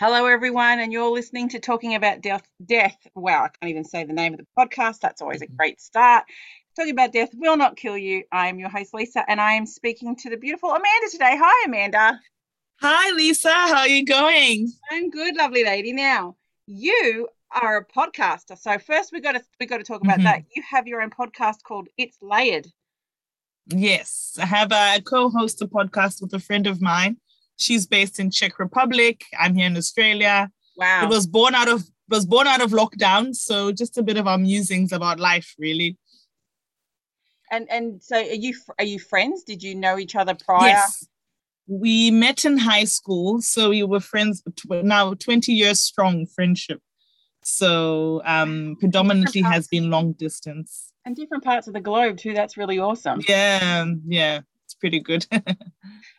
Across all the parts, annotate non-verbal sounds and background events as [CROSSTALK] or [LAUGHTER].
Hello, everyone, and you're listening to Talking About Death. Death. Wow, I can't even say the name of the podcast. That's always a great start. Talking About Death will not kill you. I am your host, Lisa, and I am speaking to the beautiful Amanda today. Hi, Amanda. Hi, Lisa. How are you going? I'm good, lovely lady. Now, you are a podcaster. So first we got to we got to talk about Mhm. that. You have your own podcast called It's Layered. Yes, I have a co-host a podcast with a friend of mine. She's based in Czech Republic. I'm here in Australia. Wow. It was born out of was born out of lockdown, so just a bit of our musings about life, really. and and so are you are you friends? Did you know each other prior? Yes, we met in high school, so we were friends. Now twenty years strong friendship. So um, predominantly has been long distance. And different parts of the globe too. That's really awesome. Yeah, yeah, pretty good. [LAUGHS]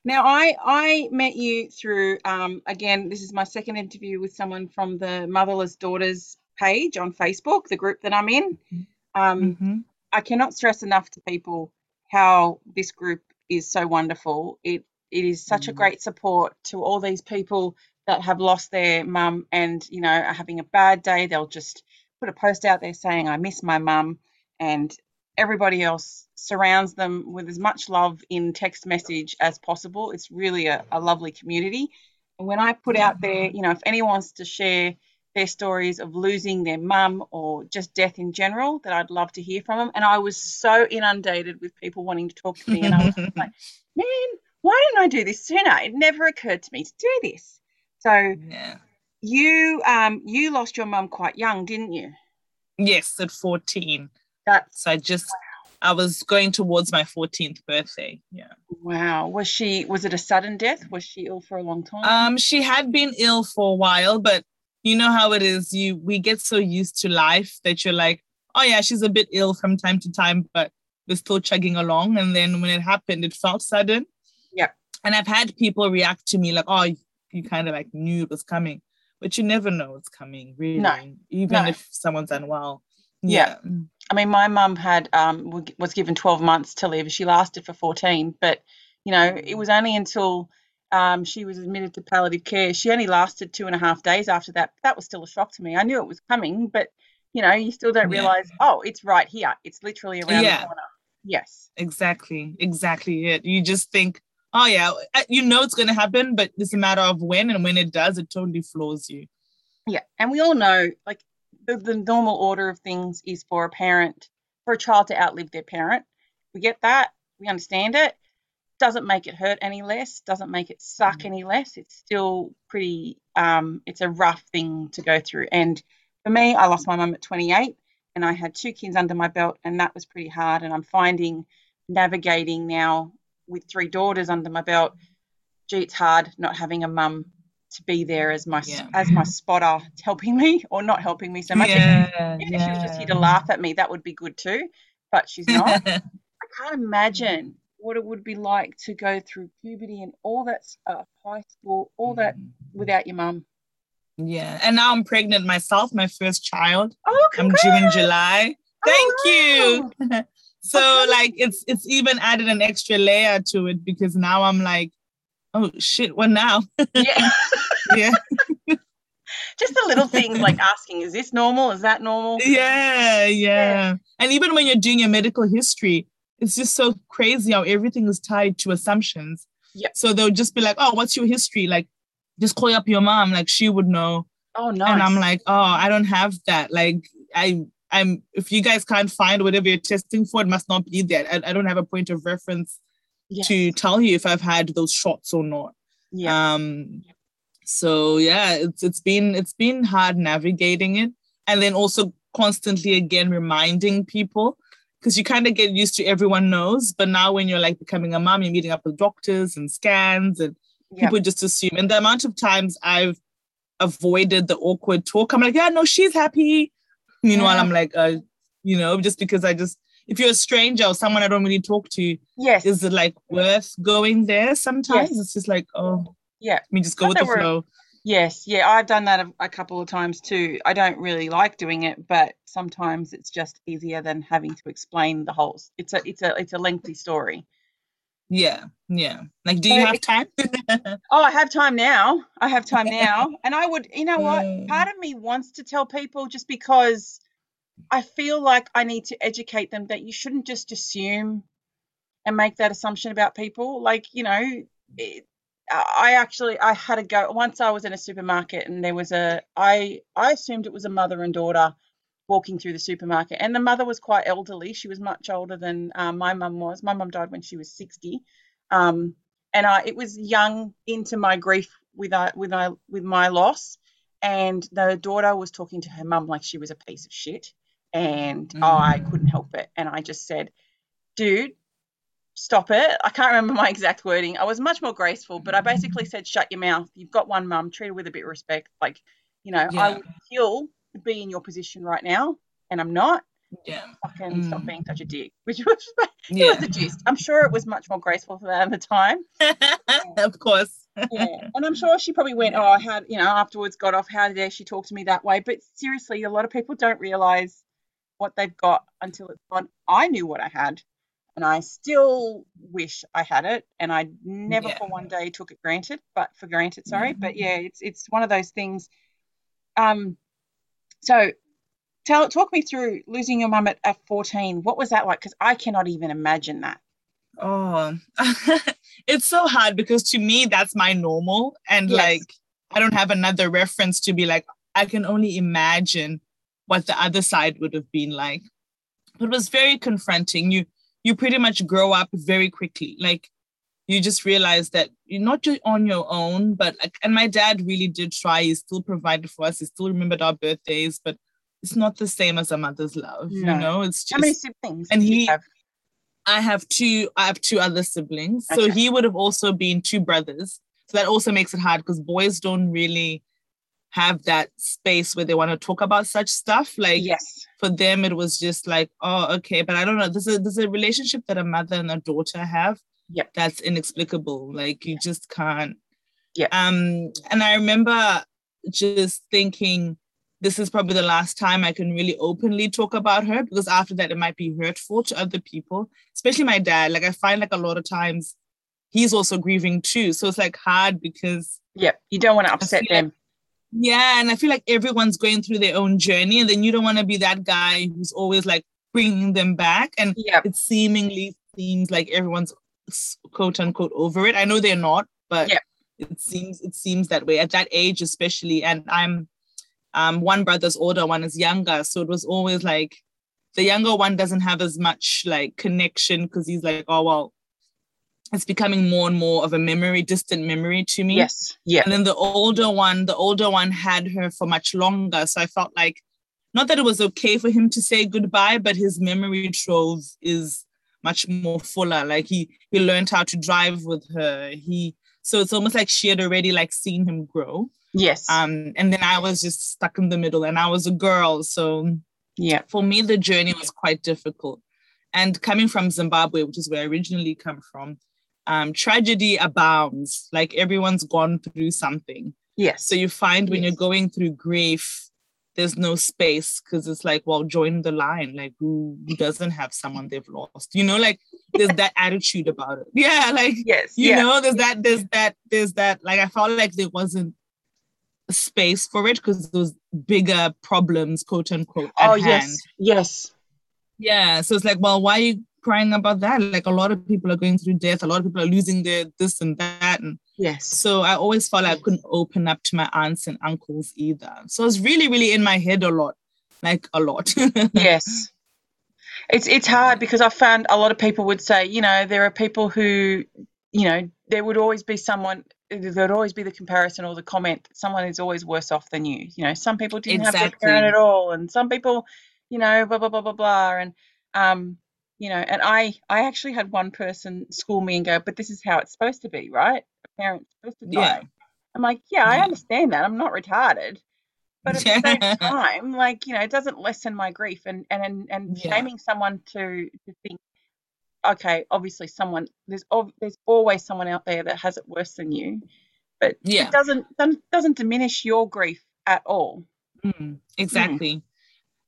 Now, I I met you through um, again. This is my second interview with someone from the Motherless Daughters page on Facebook, the group that I'm in. Um, Mhm. I cannot stress enough to people how this group is so wonderful. It it is such a Mm. great support to all these people that have lost their mum and you know are having a bad day. They'll just put a post out there saying, "I miss my mum," and everybody else surrounds them with as much love in text message as possible. It's really a, a lovely community. And when I put out there, you know, if anyone wants to share their stories of losing their mum or just death in general, that I'd love to hear from them. And I was so inundated with people wanting to talk to me, and I was like, [LAUGHS] man, why didn't I do this sooner? It never occurred to me to do this. So yeah. you um you lost your mum quite young, didn't you? Yes, at 14. That's So I just I was going towards my 14th birthday. Yeah. wow. Was she was it a sudden death? Was she ill for a long time? Um she had been ill for a while, but you know how it is. You we get so used to life that you're like, oh yeah, she's a bit ill from time to time, but we're still chugging along. And then when it happened, it felt sudden. Yeah. And I've had people react to me like, oh, you, you kind of like knew it was coming, but you never know it's coming, really. Even no. if someone's unwell. Yeah. Yeah. I mean, my mum had um was given 12 months to live. She lasted for 14, but you know, it was only until um, she was admitted to palliative care. She only lasted two and a half days after that. That was still a shock to me. I knew it was coming, but you know, you still don't Yeah. realize, oh, it's right here. It's literally around Yeah. the corner. Yes. Exactly, exactly it. You just think, oh yeah, you know it's gonna happen, but it's a matter of when, and when it does, it totally floors you. Yeah, and we all know, like the, the normal order of things is for a parent, for a child to outlive their parent. We get that, we understand it. Doesn't make it hurt any less. Doesn't make it suck Mm. any less. It's still pretty. Um, it's a rough thing to go through. And for me, I lost my mum at 28, and I had two kids under my belt, and that was pretty hard. And I'm finding navigating now with three daughters under my belt. Gee, it's hard not having a mum to be there as my Yeah. as my spotter helping me or not helping me so much. Yeah, Even if she was just here to laugh at me, that would be good too. But she's not. [LAUGHS] I can't imagine what it would be like to go through puberty and all that stuff, uh, high school, all that mm. without your mum. yeah, and now I'm pregnant myself, my first child. Oh, I'm due in! July. Oh, Thank you. [LAUGHS] so Okay. like it's it's even added an extra layer to it because now I'm like, oh shit, what now? Yeah, [LAUGHS] yeah, [LAUGHS] just the little things like asking, "Is this normal? Is that normal?" yeah, yeah. And even when you're doing your medical history, it's just so crazy how everything is tied to assumptions. Yeah. So they'll just be like, oh, what's your history? Like, just call up your mom, like she would know. Oh no! And I'm like, oh, I don't have that. Like, I, I'm. If you guys can't find whatever you're testing for, it must not be there. I, I don't have a point of reference yeah, to tell you if I've had those shots or not. yeah, Um, so yeah, it's it's been it's been hard navigating it, and then also constantly again reminding people because you kind of get used to everyone knows, but now when you're like becoming a mom, you're meeting up with doctors and scans, and yeah. people just assume. And the amount of times I've avoided the awkward talk, I'm like, yeah, no, she's happy. Meanwhile, Yeah. I'm like, uh, you know, just because I just if you're a stranger or someone I don't really talk to, Yes. is it like worth going there sometimes? Yes. It's just like, oh, yeah. let me just go with the flow. Yes, yeah, I've done that a, a couple of times too. I don't really like doing it, but sometimes it's just easier than having to explain the whole. It's a it's a it's a lengthy story. Yeah, yeah. Like, do you have time? [LAUGHS] Oh, I have time now. I have time [LAUGHS] now. And I would, you know what? Part of me wants to tell people just because I feel like I need to educate them that you shouldn't just assume and make that assumption about people. Like, you know, it, I actually I had a go once I was in a supermarket and there was a I I assumed it was a mother and daughter walking through the supermarket and the mother was quite elderly. She was much older than um, my mum was. My mum died when she was 60. Um, and I it was young into my grief with I with I with my loss, and the daughter was talking to her mum like she was a piece of shit, and Mm. I couldn't help it, and I just said, "Dude, stop it." I can't remember my exact wording. I was much more graceful, but I basically said, "Shut your mouth. You've got one mum. Treat her with a bit of respect. Like, you know, I Yeah. would kill to be in your position right now, and I'm not." Yeah, Fucking stop Mm. being such a dick, [LAUGHS] which was yeah. was the gist. I'm sure it was much more graceful for that at the time [LAUGHS] of course. yeah. [LAUGHS] And I'm sure she probably went, oh, how, you know, afterwards got off, how dare she talk to me that way? But seriously, a lot of people don't realize what they've got until it's gone. I knew what I had, and I still wish I had it. And I never Yeah. for one day took it granted, but for granted, sorry. Yeah. But yeah, it's it's one of those things. Um, so tell talk me through losing your mum at, at 14. What was that like? Because I cannot even imagine that. Oh, [LAUGHS] it's so hard because to me, that's my normal. And Yes. like, I don't have another reference to be like, I can only imagine what the other side would have been like. But it was very confronting. You, you pretty much grow up very quickly. Like, you just realize that you're not just on your own, but like, and my dad really did try. He still provided for us. He still remembered our birthdays, but it's not the same as a mother's love. No. You know, it's just How many siblings and he- have? I have two. I have two other siblings, so he would have also been two brothers. So that also makes it hard because boys don't really have that space where they want to talk about such stuff. Like Yes. for them, it was just like, oh, okay, but I don't know. There's a there's a relationship that a mother and a daughter have. Yep. That's inexplicable. Like you just can't. Yeah. Um, and I remember just thinking, this is probably the last time I can really openly talk about her because after that it might be hurtful to other people, especially my dad. Like I find like a lot of times he's also grieving too. So it's like hard because Yep. You don't want to upset feel like- them. Yeah, and I feel like everyone's going through their own journey, and then you don't want to be that guy who's always like bringing them back. And Yep. it seemingly seems like everyone's quote unquote over it. I know they're not, but Yep. it seems it seems that way at that age, especially. And I'm um one brother's older, one is younger, so it was always like the younger one doesn't have as much like connection because he's like, oh well, it's becoming more and more of a memory, distant memory to me. Yes. Yeah. And then the older one, the older one had her for much longer. So I felt like not that it was okay for him to say goodbye, but his memory trove is much more fuller. Like he he learned how to drive with her. He so it's almost like she had already like seen him grow. Yes. Um, and then I was just stuck in the middle and I was a girl. So yeah. for me, the journey was quite difficult. And coming from Zimbabwe, which is where I originally come from, um, tragedy abounds. Like everyone's gone through something. Yes. So you find when Yes. you're going through grief, there's no space because it's like, well, join the line. Like who, who doesn't have someone they've lost? You know, like there's that [LAUGHS] attitude about it. Yeah, like yes. you yeah. know, there's that, there's that, there's that. Like I felt like there wasn't space for it because was bigger problems, quote unquote, at oh hand. yes. Yes. Yeah. So it's like, well, why are you crying about that? Like a lot of people are going through death, a lot of people are losing their this and that. And Yes. so I always felt like I couldn't open up to my aunts and uncles either. So I was really, really in my head a lot. Like a lot. [LAUGHS] yes. It's it's hard because I found a lot of people would say, you know, there are people who, you know, there would always be someone there'd always be the comparison or the comment that someone is always worse off than you. You know, some people didn't have their parent at all and some people, you know, blah blah blah blah blah. And um, you know, and I I actually had one person school me and go, but this is how it's supposed to be, right? A parent's supposed to die. Yeah. I'm like, yeah, I understand that. I'm not retarded. But at the same [LAUGHS] time, like, you know, it doesn't lessen my grief and and and, and Yeah. shaming someone to to think, okay, obviously someone there's there's always someone out there that has it worse than you. But Yeah. it doesn't doesn't doesn't diminish your grief at all. Mm, exactly.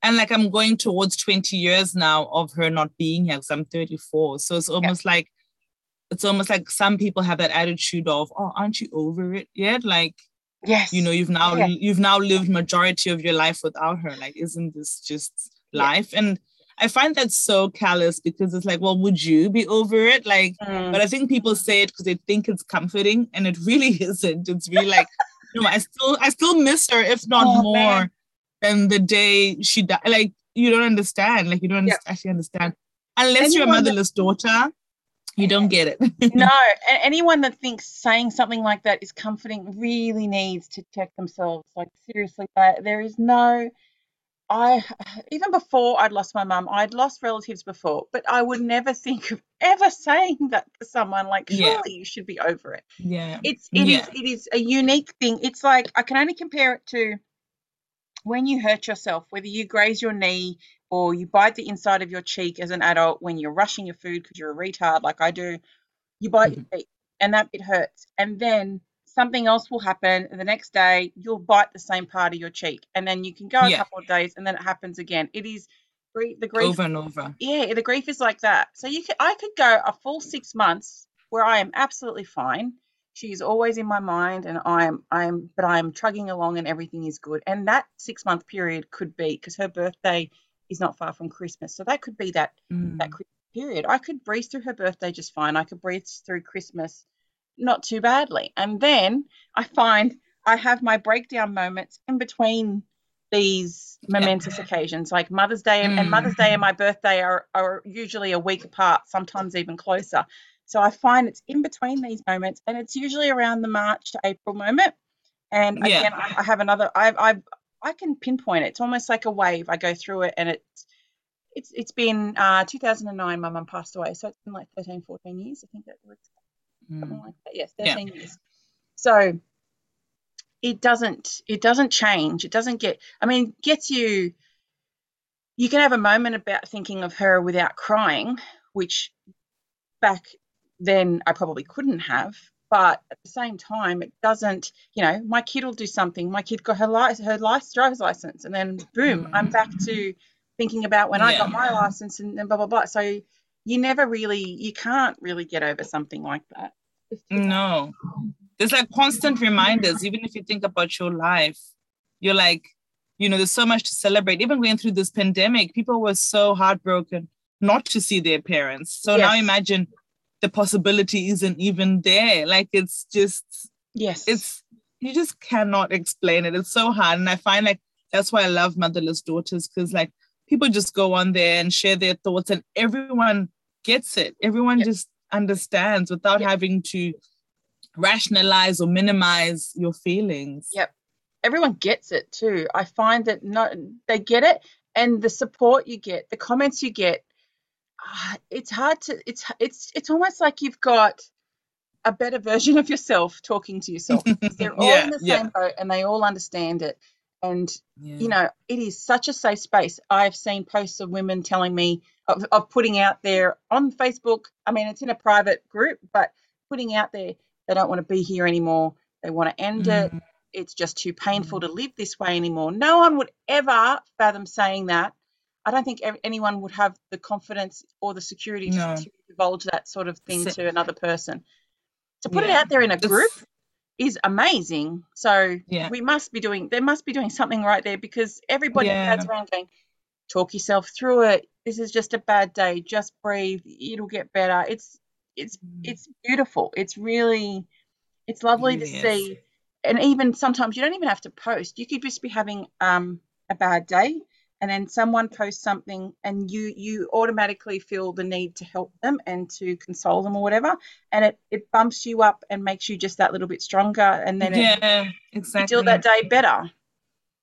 And like I'm going towards 20 years now of her not being here because I'm 34. So it's almost like it's almost like some people have that attitude of, oh, aren't you over it yet? Like, yes, you know, you've now Yeah. you've now lived majority of your life without her. Like, isn't this just Yeah. life? And I find that so callous because it's like, well, would you be over it? Like, Mm. but I think people say it because they think it's comforting, and it really [LAUGHS] isn't. It's really like, [LAUGHS] no, I still I still miss her, if not Oh, more man. Than the day she died. Like, you don't understand. Like, you don't Yeah. actually understand unless you're a Anyone that- motherless daughter. You don't get it. [LAUGHS] no, anyone that thinks saying something like that is comforting really needs to check themselves. Like seriously, there is no. I even before I'd lost my mum, I'd lost relatives before, but I would never think of ever saying that to someone. Like, surely Yeah. you should be over it. yeah. It's it is Yeah. it is a unique thing. It's like I can only compare it to when you hurt yourself, whether you graze your knee or you bite the inside of your cheek as an adult when you're rushing your food because you're a retard like I do, you bite your mm-hmm. cheek and that bit hurts. And then something else will happen and the next day you'll bite the same part of your cheek and then you can go a Yeah. couple of days and then it happens again. It is the grief Over and over. yeah, the grief is like that. So you could, I could go a full six months where I am absolutely fine. She's always in my mind, and I'm, I'm, but I'm trugging along, and everything is good. And that six month period could be because her birthday is not far from Christmas, so that could be that Mm. that period. I could breeze through her birthday just fine. I could breeze through Christmas not too badly. And then I find I have my breakdown moments in between these momentous occasions, like Mother's Day and, and Mother's Day and my birthday are, are usually a week apart, sometimes even closer. So I find it's in between these moments, and it's usually around the March to April moment. And Yeah. again, I, I have another. I I I can pinpoint it. It's almost like a wave. I go through it, and it's it's it's been uh, 2009. My mum passed away, so it's been like 13, 14 years. I think that was something Mm. like that. Yes, Yeah. 13 years. So it doesn't it doesn't change. It doesn't get. I mean, gets you. You can have a moment about thinking of her without crying, which back then I probably couldn't have. But at the same time, it doesn't. You know, my kid will do something. My kid got her license, her license, driver's license, and then boom, mm. I'm back to thinking about when I got my license and, and blah blah blah. So you never really, you can't really get over something like that. It's too hard. No. There's like constant reminders, even if you think about your life, you're like, you know, there's so much to celebrate. Even going through this pandemic, people were so heartbroken not to see their parents. So now imagine the possibility isn't even there. Like it's just, Yes, it's, you just cannot explain it. It's so hard. And I find like that's why I love motherless daughters because like people just go on there and share their thoughts and everyone gets it. Everyone Yep. just understands without Yep. having to rationalize or minimize your feelings. Yep. everyone gets it too. I find that not they get it, and the support you get, the comments you get, it's hard to. It's it's it's almost like you've got a better version of yourself talking to yourself. They're [LAUGHS] all Yeah, in the yeah. same boat, and they all understand it. And Yeah. you know, it is such a safe space. I've seen posts of women telling me of, of putting out there on Facebook. I mean, it's in a private group, but putting out there they don't want to be here anymore. They want to end it. Mm, It's just too painful to live this way anymore. No one would ever fathom saying that. I don't think anyone would have the confidence or the security to- No. to divulge that sort of thing to another person. To put it out there in a it's- group is amazing. So Yeah. we must be doing there must be doing something right there because everybody Yeah. goes around going, talk yourself through it. This is just a bad day. Just breathe. It'll get better. It's it's it's beautiful. It's really it's lovely to is. see. And even sometimes you don't even have to post. You could just be having um a bad day and then someone posts something and you you automatically feel the need to help them and to console them or whatever and it it bumps you up and makes you just that little bit stronger and then it, yeah, you exactly. deal that day better.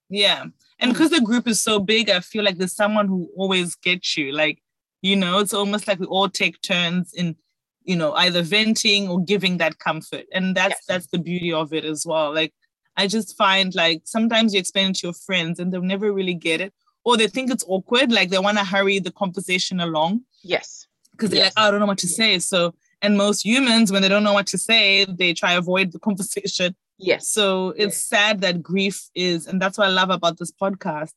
Yeah. And Mm. because the group is so big, I feel like there's someone who always gets you. Like, you know, it's almost like we all take turns in, you know, either venting or giving that comfort. And that's Yes. that's the beauty of it as well. Like I just find like sometimes you explain it to your friends and they'll never really get it. Or they think it's awkward, like they want to hurry the conversation along Yes. because they're Yes. like, oh, I don't know what to say. So and most humans, when they don't know what to say, they try to avoid the conversation. Yes. So it's sad that grief is, and that's what I love about this podcast.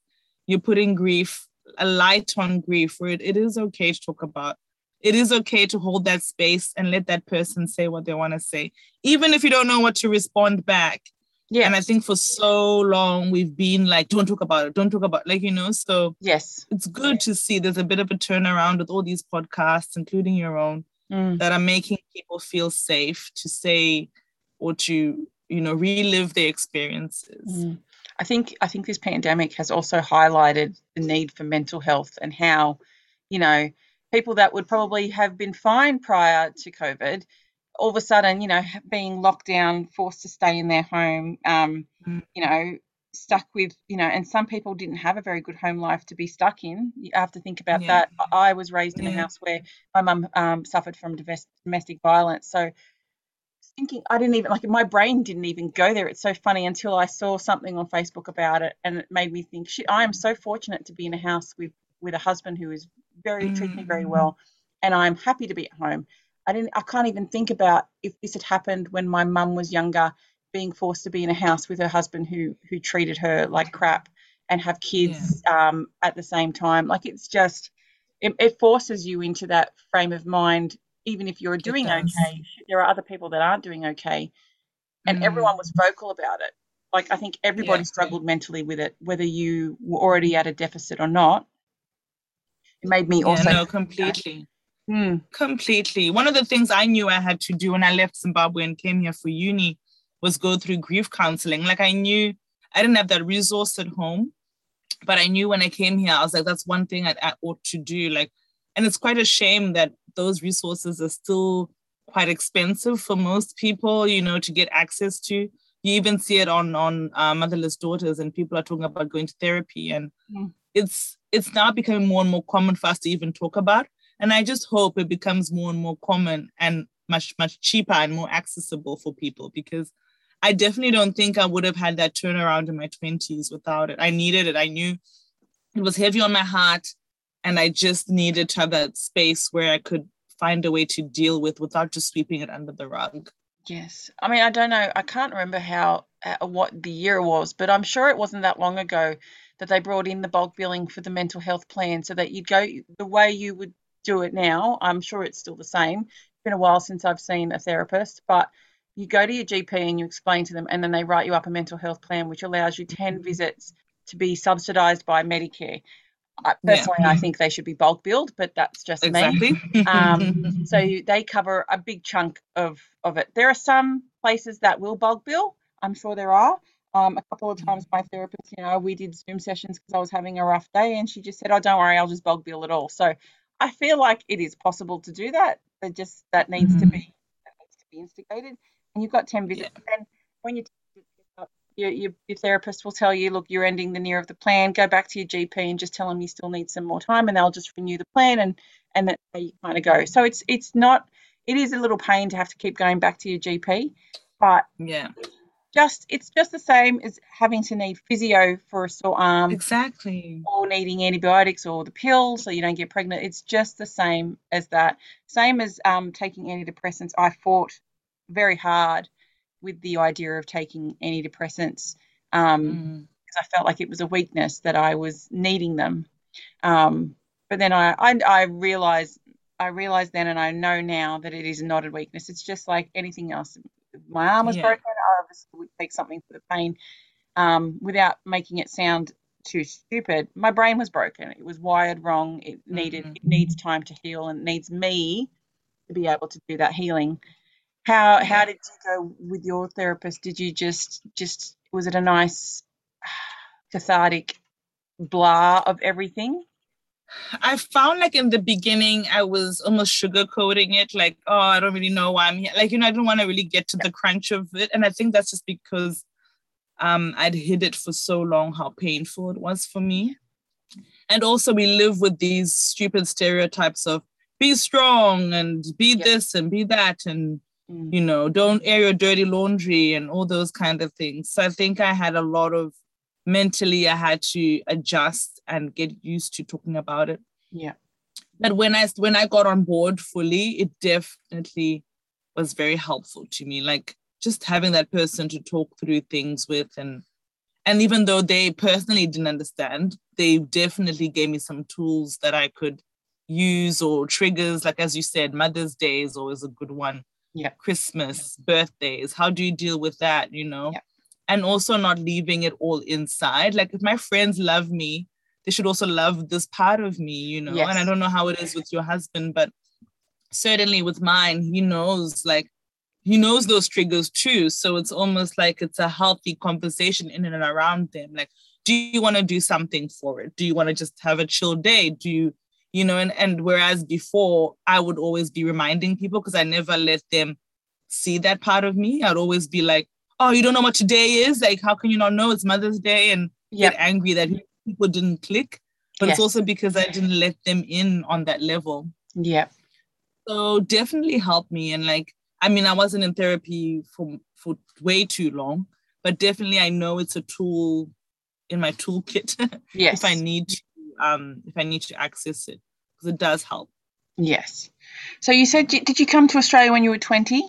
You're putting grief, a light on grief, where it, it is okay to talk about. it is okay to hold that space and let that person say what they want to say, even if you don't know what to respond back. Yeah. And I think for so long we've been like, don't talk about it, don't talk about it. like, you know, so yes, it's good to see there's a bit of a turnaround with all these podcasts, including your own, mm. that are making people feel safe to say or to, you know, relive their experiences. Mm. I think I think this pandemic has also highlighted the need for mental health and how, you know, people that would probably have been fine prior to COVID, all of a sudden, you know, being locked down, forced to stay in their home, um, mm. you know, stuck with, you know, and some people didn't have a very good home life to be stuck in. You have to think about yeah. that. I was raised in yeah. a house where my mum um, suffered from domestic violence, so thinking I didn't even like my brain didn't even go there. It's so funny until I saw something on Facebook about it and it made me think, shit, I am so fortunate to be in a house with with a husband who is very mm. treats me very mm. well and I'm happy to be at home. I didn't I can't even think about if this had happened when my mum was younger, being forced to be in a house with her husband who who treated her like crap and have kids yeah. um, at the same time. Like it's just it, it forces you into that frame of mind even if you're doing okay, there are other people that aren't doing okay. And mm. everyone was vocal about it. Like I think everybody yeah. struggled mentally with it, whether you were already at a deficit or not. It made me yeah, also no completely. Mm. Completely. One of the things I knew I had to do when I left Zimbabwe and came here for uni was go through grief counseling. Like I knew I didn't have that resource at home, but I knew when I came here, I was like, that's one thing I, I ought to do. Like, and it's quite a shame that those resources are still quite expensive for most people, you know, to get access to. You even see it on on uh, motherless daughters, and people are talking about going to therapy, and mm. it's it's now becoming more and more common for us to even talk about. And I just hope it becomes more and more common and much much cheaper and more accessible for people because I definitely don't think I would have had that turnaround in my 20s without it. I needed it. I knew it was heavy on my heart and I just needed to have that space where I could find a way to deal with without just sweeping it under the rug. Yes. I mean, I don't know. I can't remember how uh, what the year was, but I'm sure it wasn't that long ago that they brought in the bulk billing for the mental health plan so that you'd go the way you would do it now. I'm sure it's still the same. It's been a while since I've seen a therapist, but you go to your GP and you explain to them, and then they write you up a mental health plan, which allows you 10 visits to be subsidized by Medicare personally, yeah. I think they should be bulk billed, but that's just exactly. me. Um, [LAUGHS] so they cover a big chunk of of it. There are some places that will bulk bill. I'm sure there are. Um, a couple of times, my therapist, you know, we did Zoom sessions because I was having a rough day, and she just said, "Oh, don't worry, I'll just bulk bill it all." So I feel like it is possible to do that. But just that needs mm-hmm. to be that needs to be instigated. And you've got ten visits, yeah. and when you your, your, your, therapist will tell you, look, you're ending the near of the plan. Go back to your GP and just tell them you still need some more time, and they'll just renew the plan, and and that's how you kind of go. So it's it's not it is a little pain to have to keep going back to your GP, but yeah, just it's just the same as having to need physio for a sore arm, exactly, or needing antibiotics or the pill so you don't get pregnant. It's just the same as that. Same as um, taking antidepressants. I fought very hard with the idea of taking antidepressants um, mm. because I felt like it was a weakness that I was needing them. Um, but then I, I, I realized I realized then and I know now that it is not a weakness. It's just like anything else. My arm was yeah. broken. I obviously would take something for the pain um, without making it sound too stupid. My brain was broken. It was wired wrong. It needed mm-hmm. it needs time to heal and it needs me to be able to do that healing. How how did you go with your therapist? Did you just just was it a nice [SIGHS] cathartic blah of everything? I found like in the beginning I was almost sugarcoating it, like, oh, I don't really know why I'm here. Like, you know, I don't want to really get to the crunch of it. And I think that's just because um I'd hid it for so long how painful it was for me. And also we live with these stupid stereotypes of be strong and be yeah. this and be that and mm. you know, don't air your dirty laundry and all those kind of things. So I think I had a lot of mentally, I had to adjust and get used to talking about it. Yeah. But when I when I got on board fully, it definitely was very helpful to me. Like just having that person to talk through things with and and even though they personally didn't understand, they definitely gave me some tools that I could use or triggers, like as you said, Mother's Day is always a good one. Yeah. Christmas, birthdays. How do you deal with that? You know? Yeah. And also not leaving it all inside. Like if my friends love me, they should also love this part of me, you know. Yes. And I don't know how it is with your husband, but certainly with mine, he knows like he knows those triggers too. So it's almost like it's a healthy conversation in and around them. Like, do you want to do something for it? Do you want to just have a chill day? Do you, you know, and, and whereas before I would always be reminding people because I never let them see that part of me. I'd always be like, oh, you don't know what today is? Like, how can you not know it's Mother's Day? And Yeah. get angry that people didn't click. But Yes. it's also because I didn't let them in on that level. Yeah. So definitely helped me. And like, I mean, I wasn't in therapy for for way too long, but definitely I know it's a tool in my toolkit Yes. [LAUGHS] if I need to um if I need to access it because it does help. Yes. So you said, did you come to Australia when you were 20?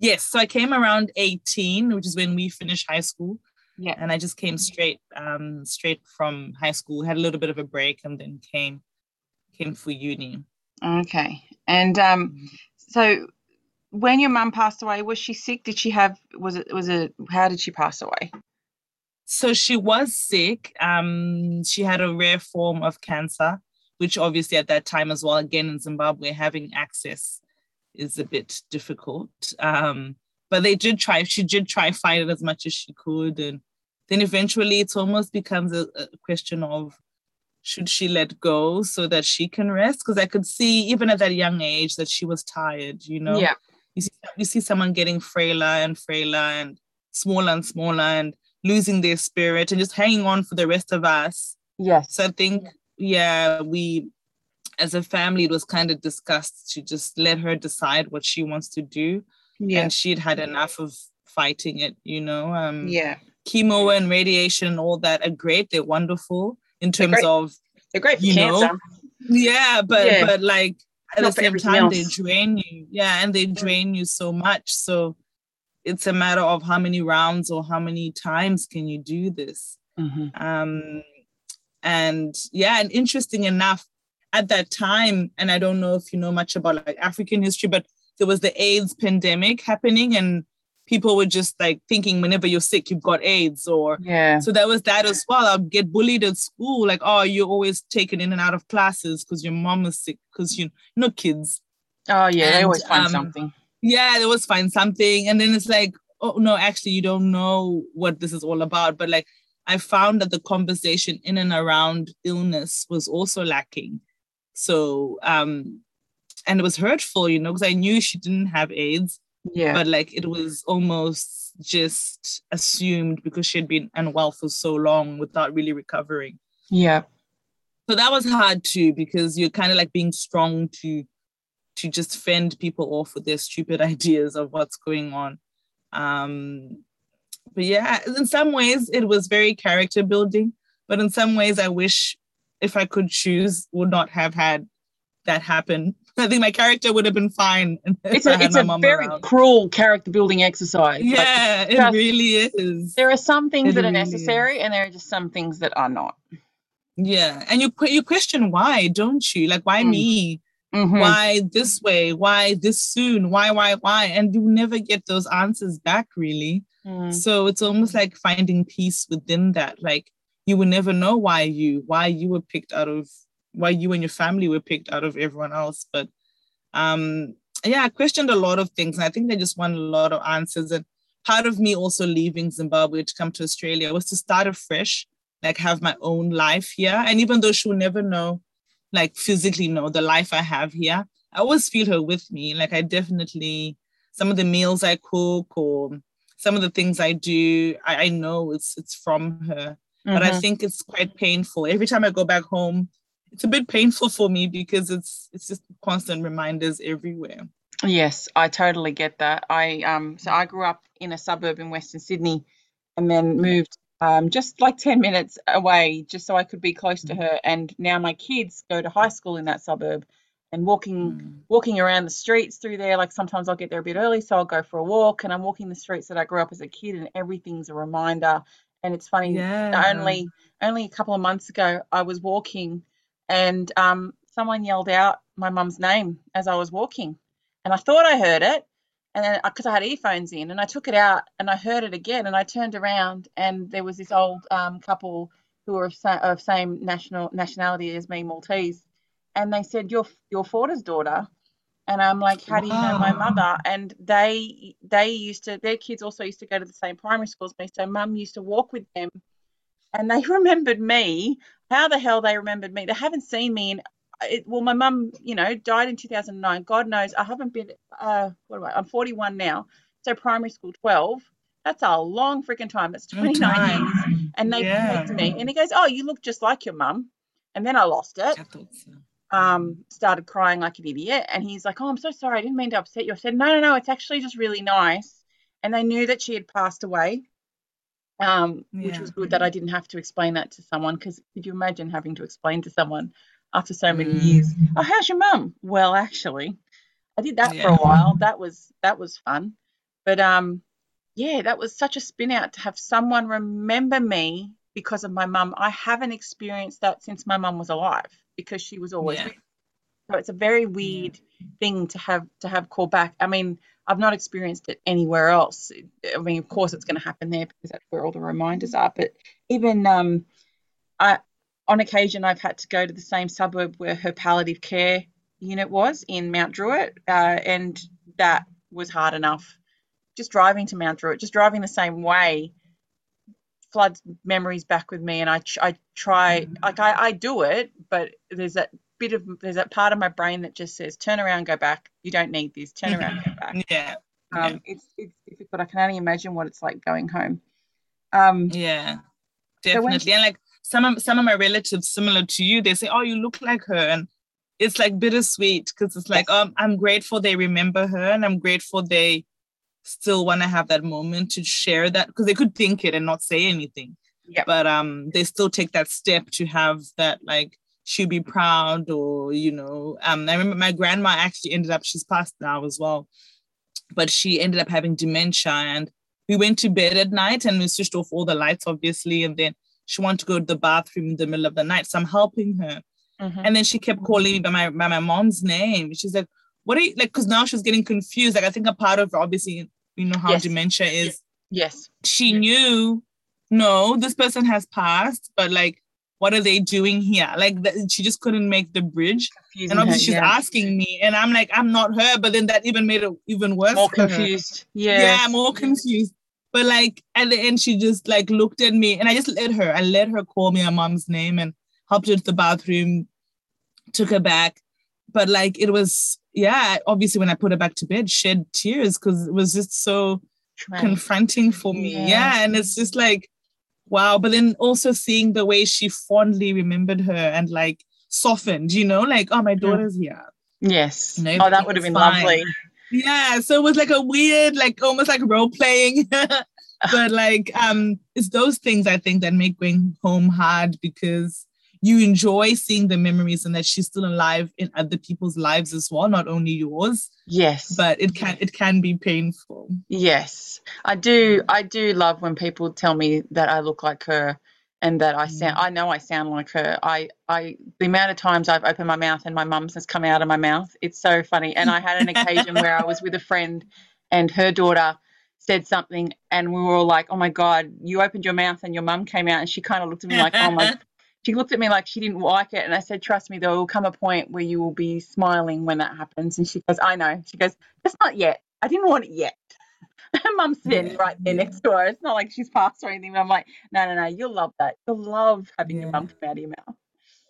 Yes, so I came around 18, which is when we finished high school, Yeah. and I just came straight um straight from high school, had a little bit of a break, and then came came for uni. Okay. And um, so when your mum passed away, was she sick? Did she have, was it, was it, how did she pass away? So she was sick. Um, she had a rare form of cancer, which obviously at that time as well, again in Zimbabwe, having access is a bit difficult. Um, but they did try, she did try fight it as much as she could. And then eventually it almost becomes a, a question of should she let go so that she can rest? Because I could see even at that young age that she was tired, you know? Yeah. you see, you see someone getting frailer and frailer and smaller and smaller and losing their spirit and just hanging on for the rest of us. Yes. So I think, yeah, we as a family, it was kind of discussed to just let her decide what she wants to do. Yeah. And she'd had enough of fighting it, you know. Um, Yeah. Chemo and radiation and all that are great. They're wonderful in They're terms great. of They're great for you know, cancer. yeah, but Yeah. but like at Not the same time, they drain you. Yeah, and they Mm. drain you so much. So it's a matter of how many rounds or how many times can you do this. Mhm. Um, and yeah, and interesting enough, at that time, and I don't know if you know much about like African history, but there was the AIDS pandemic happening, and people were just like thinking whenever you're sick, you've got AIDS, or Yeah. so there was that as well. I'd get bullied at school, like, oh, you're always taken in and out of classes because your mom is sick, because you, you know, kids. Oh, yeah. they always find um, something. Yeah, they always find something. And then it's like, oh, no, actually, you don't know what this is all about. But like, I found that the conversation in and around illness was also lacking. So, um, and it was hurtful, you know, because I knew she didn't have AIDS Yeah. but like it was almost just assumed because she had been unwell for so long without really recovering. yeah. So that was hard too because you're kind of like being strong to to just fend people off with their stupid [LAUGHS] ideas of what's going on. Um, but yeah, in some ways it was very character building, but in some ways I wish if I could choose would not have had that happen. I think my character would have been fine. [LAUGHS] It's a, it's a very around. cruel character building exercise. Like, Yeah, it really is. there are some things It that are really is. necessary and there are just some things that are not. Yeah, and you you question why, don't you? Like, why Mm. me? Mhm. Why this way? Why this soon? Why why why? And you never get those answers back, really. Mm. So it's almost like finding peace within that. Like you will never know why you why you were picked out of why you and your family were picked out of everyone else. But um yeah, I questioned a lot of things. And I think they just want a lot of answers. And part of me also leaving Zimbabwe to come to Australia was to start afresh, like have my own life here. And even though she'll never know, like physically know the life I have here, I always feel her with me. Like I definitely some of the meals I cook or some of the things I do, I, I know it's it's from her. But I Mhm. think it's quite painful. Every time I go back home, it's a bit painful for me because it's it's just constant reminders everywhere. Yes, I totally get that. I um so I grew up in a suburb in Western Sydney and then moved um just like 10 minutes away just so I could be close to Mhm. her and now my kids go to high school in that suburb and walking Mm. walking around the streets through there like sometimes I'll get there a bit early so I'll go for a walk and I'm walking the streets that I grew up as a kid and everything's a reminder and it's funny Yeah. only only a couple of months ago I was walking and um someone yelled out my mum's name as I was walking. And I thought I heard it. And then because I had earphones in and I took it out and I heard it again and I turned around and there was this old um, couple who were of, sa- of same national nationality as me, Maltese. And they said, You're your Forder's daughter. And I'm like, How do you know my mother? And they they used to their kids also used to go to the same primary school as me. So mum used to walk with them and they [LAUGHS] remembered me. How the hell they remembered me? They haven't seen me in. It, well, my mum, you know, died in 2009. God knows I haven't been. Uh, what am I? I'm 41 now. So primary school 12. That's a long freaking time. That's 29 years. And they Yeah. me, and he goes, "Oh, you look just like your mum." And then I lost it. I so. Um, started crying like an idiot, and he's like, "Oh, I'm so sorry. I didn't mean to upset you." I said, "No, no, no. It's actually just really nice." And they knew that she had passed away um, which was good that I didn't have to explain that to someone. Because could you imagine having to explain to someone after so many Mm. years? Oh, how's your mum? Well, actually, I did that for a while. That was that was fun, but um, yeah, that was such a spin out to have someone remember me because of my mum. I haven't experienced that since my mum was alive because she was always Yeah. So it's a very weird thing to have to have call back. I mean, I've not experienced it anywhere else. I mean, of course, it's going to happen there because that's where all the reminders are. But even um, I, on occasion, I've had to go to the same suburb where her palliative care unit was in Mount Druitt, uh, and that was hard enough. Just driving to Mount Druitt, just driving the same way, floods memories back with me, and I I try like I, I do it, but there's that bit of there's that part of my brain that just says turn around, go back. You don't need this. Turn around, go back. [LAUGHS] Yeah. Um, it's it's difficult. I can only imagine what it's like going home. Um, Yeah. So Definitely. and like some of some of my relatives similar to you, they say, Oh, you look like her. And it's like bittersweet because it's like, um, I'm grateful they remember her and I'm grateful they still want to have that moment to share that because they could think it and not say anything. Yep. But um they still take that step to have that like she'll be proud or you know, um I remember my grandma actually ended up, she's passed now as well, but she ended up having dementia and we went to bed at night and we switched off all the lights, obviously, and then she wanted to go to the bathroom in the middle of the night. So I'm helping her. mhm. And then she kept calling me by my by my mom's name. She's like, what are you like? Because now she's getting confused. Like I think a part of obviously, you know how Yes. dementia is. Yes. She knew, no, this person has passed, but like, what are they doing here? Like that, she just couldn't make the bridge. Confusing And her, obviously she's yeah. asking me, and I'm like, I'm not her. But then that even made it even worse. more her confused. yeah, Yeah. more confused. But like at the end, she just like looked at me and I just let her. I let her call me her mom's name and helped her to the bathroom, took her back. But like it was, yeah, obviously when I put her back to bed, shed tears because it was just so Traumatic. confronting for me. Yeah. Yeah. And it's just like, wow. But then also seeing the way she fondly remembered her and like softened, you know, like, oh, my daughter's here. Yes. You know, oh, that would have been fine. lovely. Yeah, so it was like a weird, like almost like role playing. [LAUGHS] but like um it's those things I think that make going home hard because you enjoy seeing the memories and that she's still alive in other people's lives as well, not only yours. Yes. But it can it can be painful. Yes, I do. I do love when people tell me that I look like her, and that I sound. Mm. I know I sound like her. I, I, the amount of times I've opened my mouth and my mum's has come out of my mouth, it's so funny. And I had an [LAUGHS] occasion where I was with a friend, and her daughter said something, and we were all like, "Oh my god, you opened your mouth and your mum came out," and she kind of looked at me like, "Oh my." [LAUGHS] She looked at me like she didn't like it, and I said, "Trust me, there will come a point where you will be smiling when that happens." And she goes, "I know." She goes, "It's not yet. I didn't want it yet." [LAUGHS] Her mum's standing Yeah, right there next to her. It's not like she's passed or anything. But I'm like, no, no, no. You'll love that. You'll love having your Yeah. mum come out of your mouth.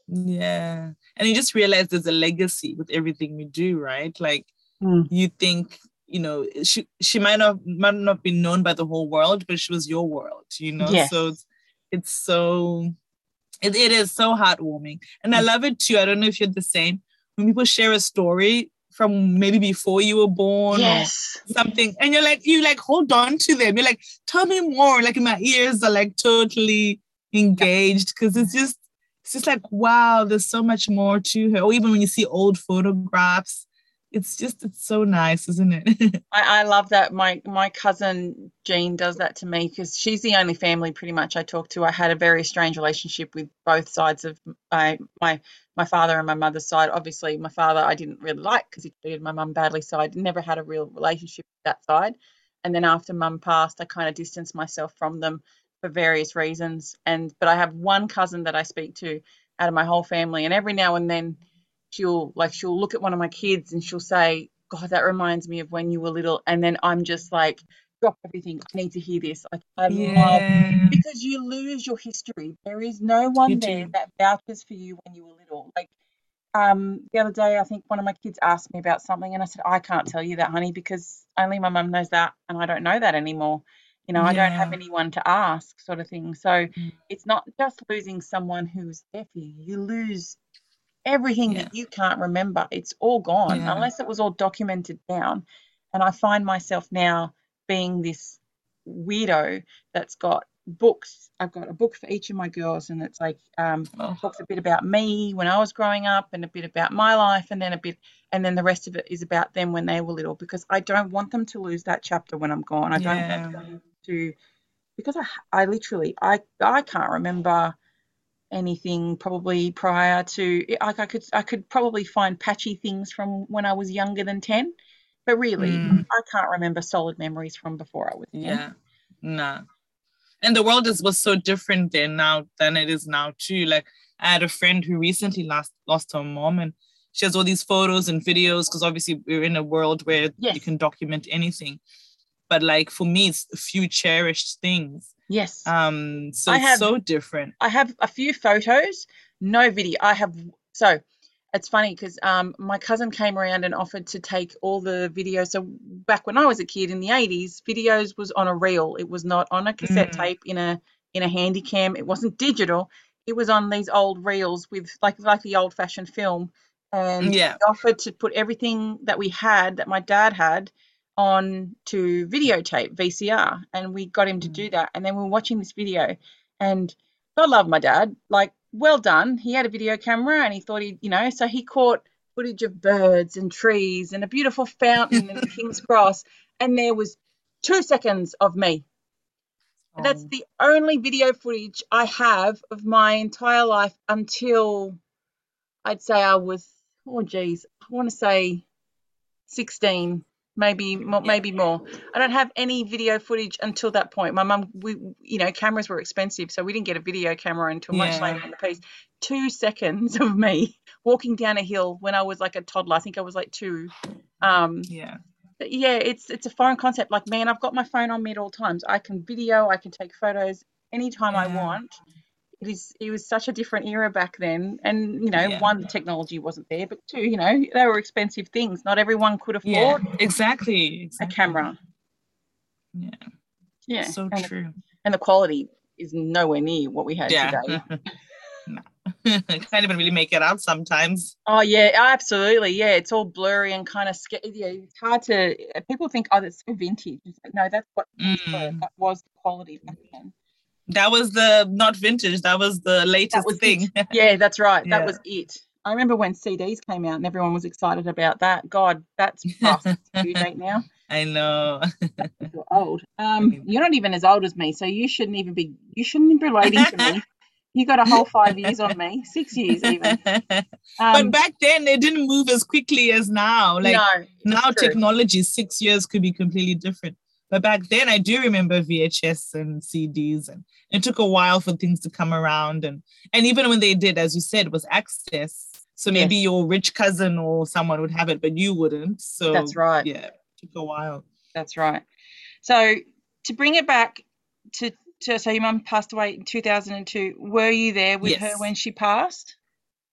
Yeah. And you just realize there's a legacy with everything we do, right? Like Mm. you think, you know, she she might not might not be known by the whole world, but she was your world, you know. Yes. So it's it's so it, it is so heartwarming. And Mm. I love it too. I don't know if you're the same. When people share a story from maybe before you were born Yes. or something, and you're like, you like hold on to them. You're like, tell me more. Like my ears are like totally engaged because it's just it's just like wow there's so much more to her or even when you see old photographs it's just it's so nice, isn't it? [LAUGHS] I, I love that my my cousin Jean does that to me because she's the only family pretty much I talk to. I had a very strange relationship with both sides of my my my father and my mother's side. Obviously, my father I didn't really like because he treated my mum badly, so I never had a real relationship with that side. And then after mum passed, I kind of distanced myself from them for various reasons. And but I have one cousin that I speak to out of my whole family, and every now and then she'll like she'll look at one of my kids and she'll say, God, that reminds me of when you were little. And then I'm just like, drop everything. I need to hear this. Like I Yeah. love because you lose your history. There is no one You there do. that vouches for you when you were little. Like um the other day I think one of my kids asked me about something and I said, I can't tell you that, honey, because only my mum knows that and I don't know that anymore. You know, I don't have anyone to ask, sort of thing. So Mm. it's not just losing someone who's there for you. You lose everything Yeah. that you can't remember. It's all gone Yeah. unless it was all documented down. And I find myself now being this weirdo that's got books. I've got a book for each of my girls, and it's like um, Oh, talks a bit about me when I was growing up, and a bit about my life, and then a bit, and then the rest of it is about them when they were little, because I don't want them to lose that chapter when I'm gone. I don't Yeah. want them to, because I, I literally, I, I can't remember anything probably prior to like I could I could probably find patchy things from when I was younger than 10 but really Mm. I can't remember solid memories from before I was 10 yeah. Nah. And the world is was so different then now than it is now too. Like I had a friend who recently lost lost her mom and she has all these photos and videos because obviously we're in a world where you can document anything. But like for me, it's a few cherished things. yes Um, so have- so different. I have a few photos no video I have so it's funny because um, my cousin came around and offered to take all the videos. So back when I was a kid in the 80s, videos was on a reel. It was not on a cassette Mm. tape in a in a handy cam. It wasn't digital. It was on these old reels with like like the old fashioned film. And Yeah. offered to put everything that we had that my dad had on to videotape VCR and we got him to Mm. do that. And then we were watching this video and God love my dad. Like well done. He had a video camera and he thought he you know so he caught footage of birds and trees and a beautiful fountain in [LAUGHS] King's Cross and there was two seconds of me. That's Oh. the only video footage I have of my entire life until I'd say I was oh geez I want to say 16 maybe more, maybe more I don't have any video footage until that point my mum we you know cameras were expensive so we didn't get a video camera until much Yeah. later in the piece two seconds [LAUGHS] of me walking down a hill when I was like a toddler I think I was like two um yeah. yeah, it's it's a foreign concept. Like, man, I've got my phone on me at all times. I can video, I can take photos anytime I want. It is it was such a different era back then. And you know, Yeah. one, the technology wasn't there, but two, you know, they were expensive things. Not everyone could afford Yeah. afford Exactly. a camera. Yeah. Yeah. So and, true. and the quality is nowhere near what we had Yeah. today. [LAUGHS] [LAUGHS] Can't even really make it out sometimes. Oh yeah, absolutely. Yeah, it's all blurry and kind of scary. Yeah, it's hard to. People think, oh, that's so vintage. It's like, no, that's what. Mm. that was the quality back then. That was the not vintage. That was the latest was thing. [LAUGHS] Yeah, that's right. That was it. I remember when CDs came out and everyone was excited about that. God, that's past due date now. I know. You're old. Um, [LAUGHS] you're not even as old as me, so you shouldn't even be. You shouldn't be relating to me. [LAUGHS] You got a whole five years on me, six years even. but Um, back then, it didn't move as quickly as now. Like no, now, true. technology six years could be completely different. But back then, I do remember VHS and CDs, and it took a while for things to come around. And and even when they did, as you said, was access. So maybe Yes. your rich cousin or someone would have it, but you wouldn't. So That's right. Yeah, it took a while. That's right. So to bring it back to, to so your mum passed away in 2002. Were you there with her when she passed?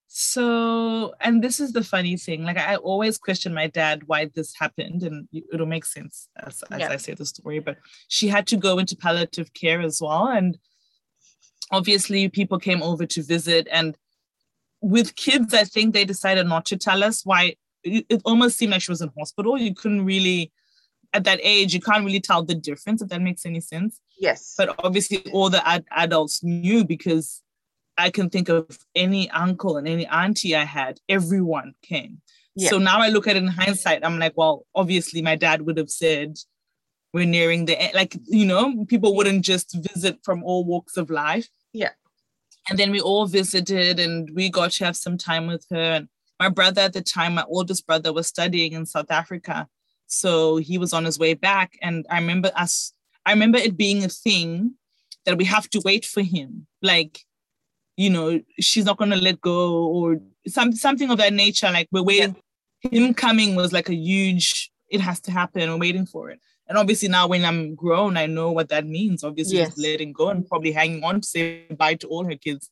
So, and this is the funny thing. Like, I always question my dad why this happened, and it'll make sense as, as Yeah. I say the story. But she had to go into palliative care as well. And obviously, people came over to visit. And with kids, I think they decided not to tell us why. It, almost seemed like she was in hospital. You couldn't really, at that age, you can't really tell the difference, if that makes any sense Yes. but obviously all the ad- adults knew because I can think of any uncle and any auntie I had, everyone came. Yeah. So now I look at it in hindsight, I'm like, well, obviously my dad would have said we're nearing the end. Like, you know, people wouldn't just visit from all walks of life. Yeah. And then we all visited and we got to have some time with her. And my brother at the time, my oldest brother, was studying in South Africa. So he was on his way back. And I remember us, I remember it being a thing that we have to wait for him. Like, you know, she's not gonna let go or some something of that nature. Like we're waiting. Him coming was like a huge, it has to happen. We're waiting for it. And obviously now when I'm grown, I know what that means. Obviously Yes. just letting go and probably hanging on to say bye to all her kids.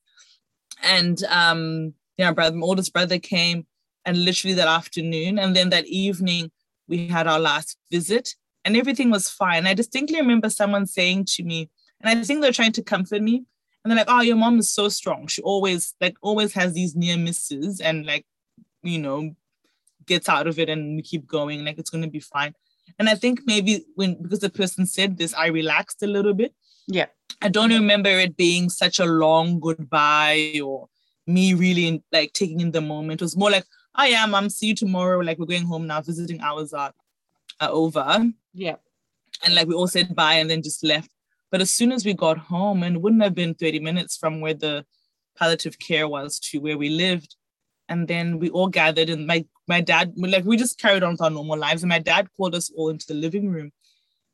And um, yeah, brother, my oldest brother came and literally that afternoon. And then that evening we had our last visit and everything was fine. I distinctly remember someone saying to me, and I think they're trying to comfort me. And they're like, oh, your mom is so strong. She always like always has these near misses and like, you know, gets out of it and we keep going, like it's gonna be fine. And I think maybe when because the person said this, I relaxed a little bit. Yeah. I don't remember it being such a long goodbye or me really like taking in the moment. It was more like, oh yeah, mom, see you tomorrow. Like we're going home now, visiting hours are, are over. Yeah. And like we all said bye and then just left. But as soon as we got home, and wouldn't have been 30 minutes from where the palliative care was to where we lived. And then we all gathered and my my dad like we just carried on with our normal lives. And my dad called us all into the living room.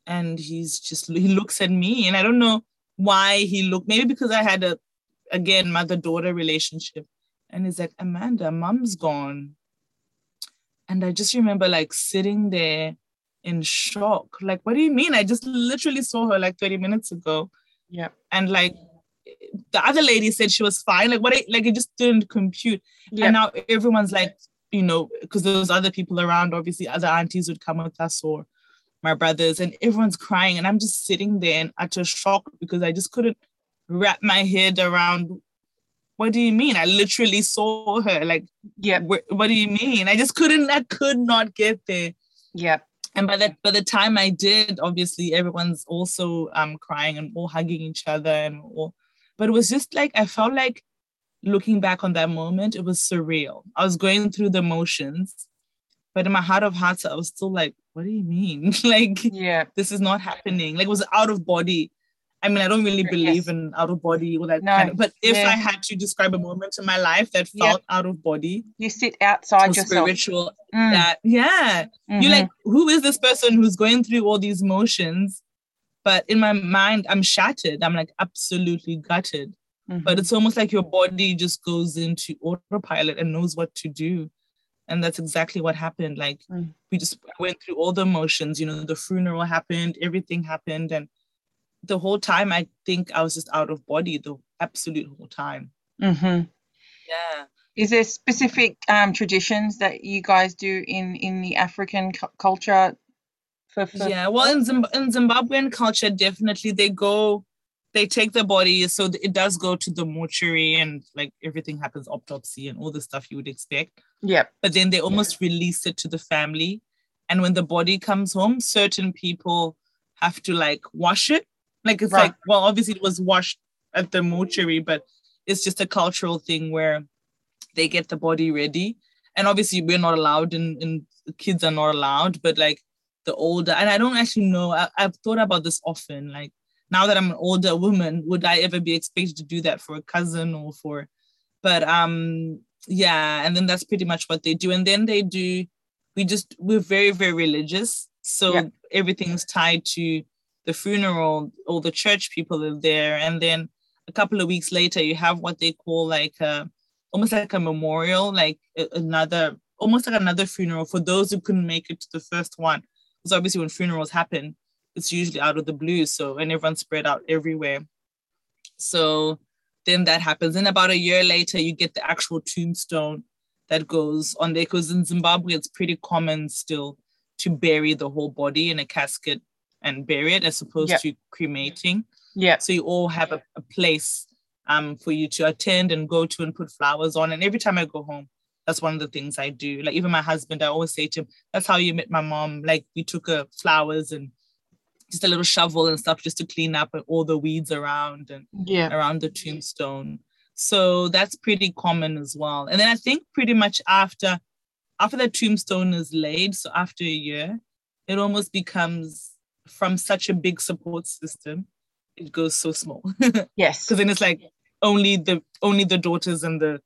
And he's just he looks at me and I don't know why he looked, maybe because I had a again mother-daughter relationship. And he's like, Amanda, mom's gone. And I just remember like sitting there in shock. Like, what do you mean? I just literally saw her like 30 minutes ago. Yeah. And like the other lady said she was fine. Like, what I, like it just didn't compute. Yeah. And now everyone's like, you know, because there was other people around, obviously other aunties would come with us or my brothers, and everyone's crying. And I'm just sitting there in utter shock because I just couldn't wrap my head around what do you mean? I literally saw her. Like, yeah. wh- what do you mean? I just couldn't, I could not get there. Yeah. And by the by the time I did, obviously everyone's also um crying and all hugging each other and all. But it was just like I felt like looking back on that moment, it was surreal. I was going through the motions, but in my heart of hearts, I was still like, "What do you mean? [LAUGHS] like Yeah. this is not happening?" Like it was out of body. I mean, I don't really Yes. believe in out of body or that No, kind of. But if yeah. I had to describe a moment in my life that Yeah. felt out of body You sit outside yourself. spiritual, Mm, that yeah, mhm. you're like, who is this person who's going through all these motions? But in my mind, I'm shattered. I'm like absolutely gutted. Mhm. But it's almost like your body just goes into autopilot and knows what to do. And that's exactly what happened. Like Mm. we just went through all the emotions, you know, the funeral happened, everything happened. And the whole time I think I was just out of body the absolute whole time. Mhm. Yeah. Is there specific um, traditions that you guys do in in the African cu- culture? For, for yeah well in, Zimb- in zimbabwean culture definitely they go they take the body so it does go to the mortuary and like everything happens autopsy and all the stuff you would expect yeah. but then they almost release it to the family and when the body comes home certain people have to like wash it like it's Right. like well obviously it was washed at the mortuary but it's just a cultural thing where they get the body ready and obviously we're not allowed and, and kids are not allowed but like the older and i don't actually know I, i've thought about this often like now that i'm an older woman would i ever be expected to do that for a cousin or for but um yeah and then that's pretty much what they do and then they do we just we're very very religious so Yeah. everything's tied to the funeral all the church people are there and then a couple of weeks later you have what they call like a almost like a memorial like another almost like another funeral for those who couldn't make it to the first one. Because obviously when funerals happen it's usually out of the blue so and everyone's spread out everywhere. So then that happens. And about a year later you get the actual tombstone that goes on there because in zimbabwe it's pretty common still to bury the whole body in a casket and bury it as opposed to cremating Yeah. so you all have a, a place um, for you to attend and go to and put flowers on. And every time I go home, that's one of the things I do. Like even my husband, I always say to him, "That's how you met my mom." Like we took her flowers and just a little shovel and stuff just to clean up all the weeds around and Yeah. around the tombstone. So that's pretty common as well. And then I think pretty much after after the tombstone is laid, so after a year, it almost becomes from such a big support system, it goes so small. [LAUGHS] Yes. Because then it's like only the only the daughters and the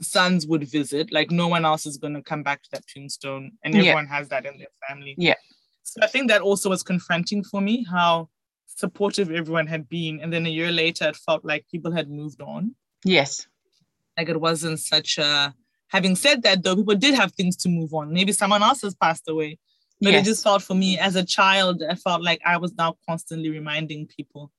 sons would visit. Like no one else is gonna come back to that tombstone, and Yeah. everyone has that in their family. Yeah. So I think that also was confronting for me how supportive everyone had been, and then a year later, it felt like people had moved on. Yes. Like it wasn't such a. Having said that, though, people did have things to move on. Maybe someone else has passed away, but yes. it just felt for me as a child, I felt like I was now constantly reminding people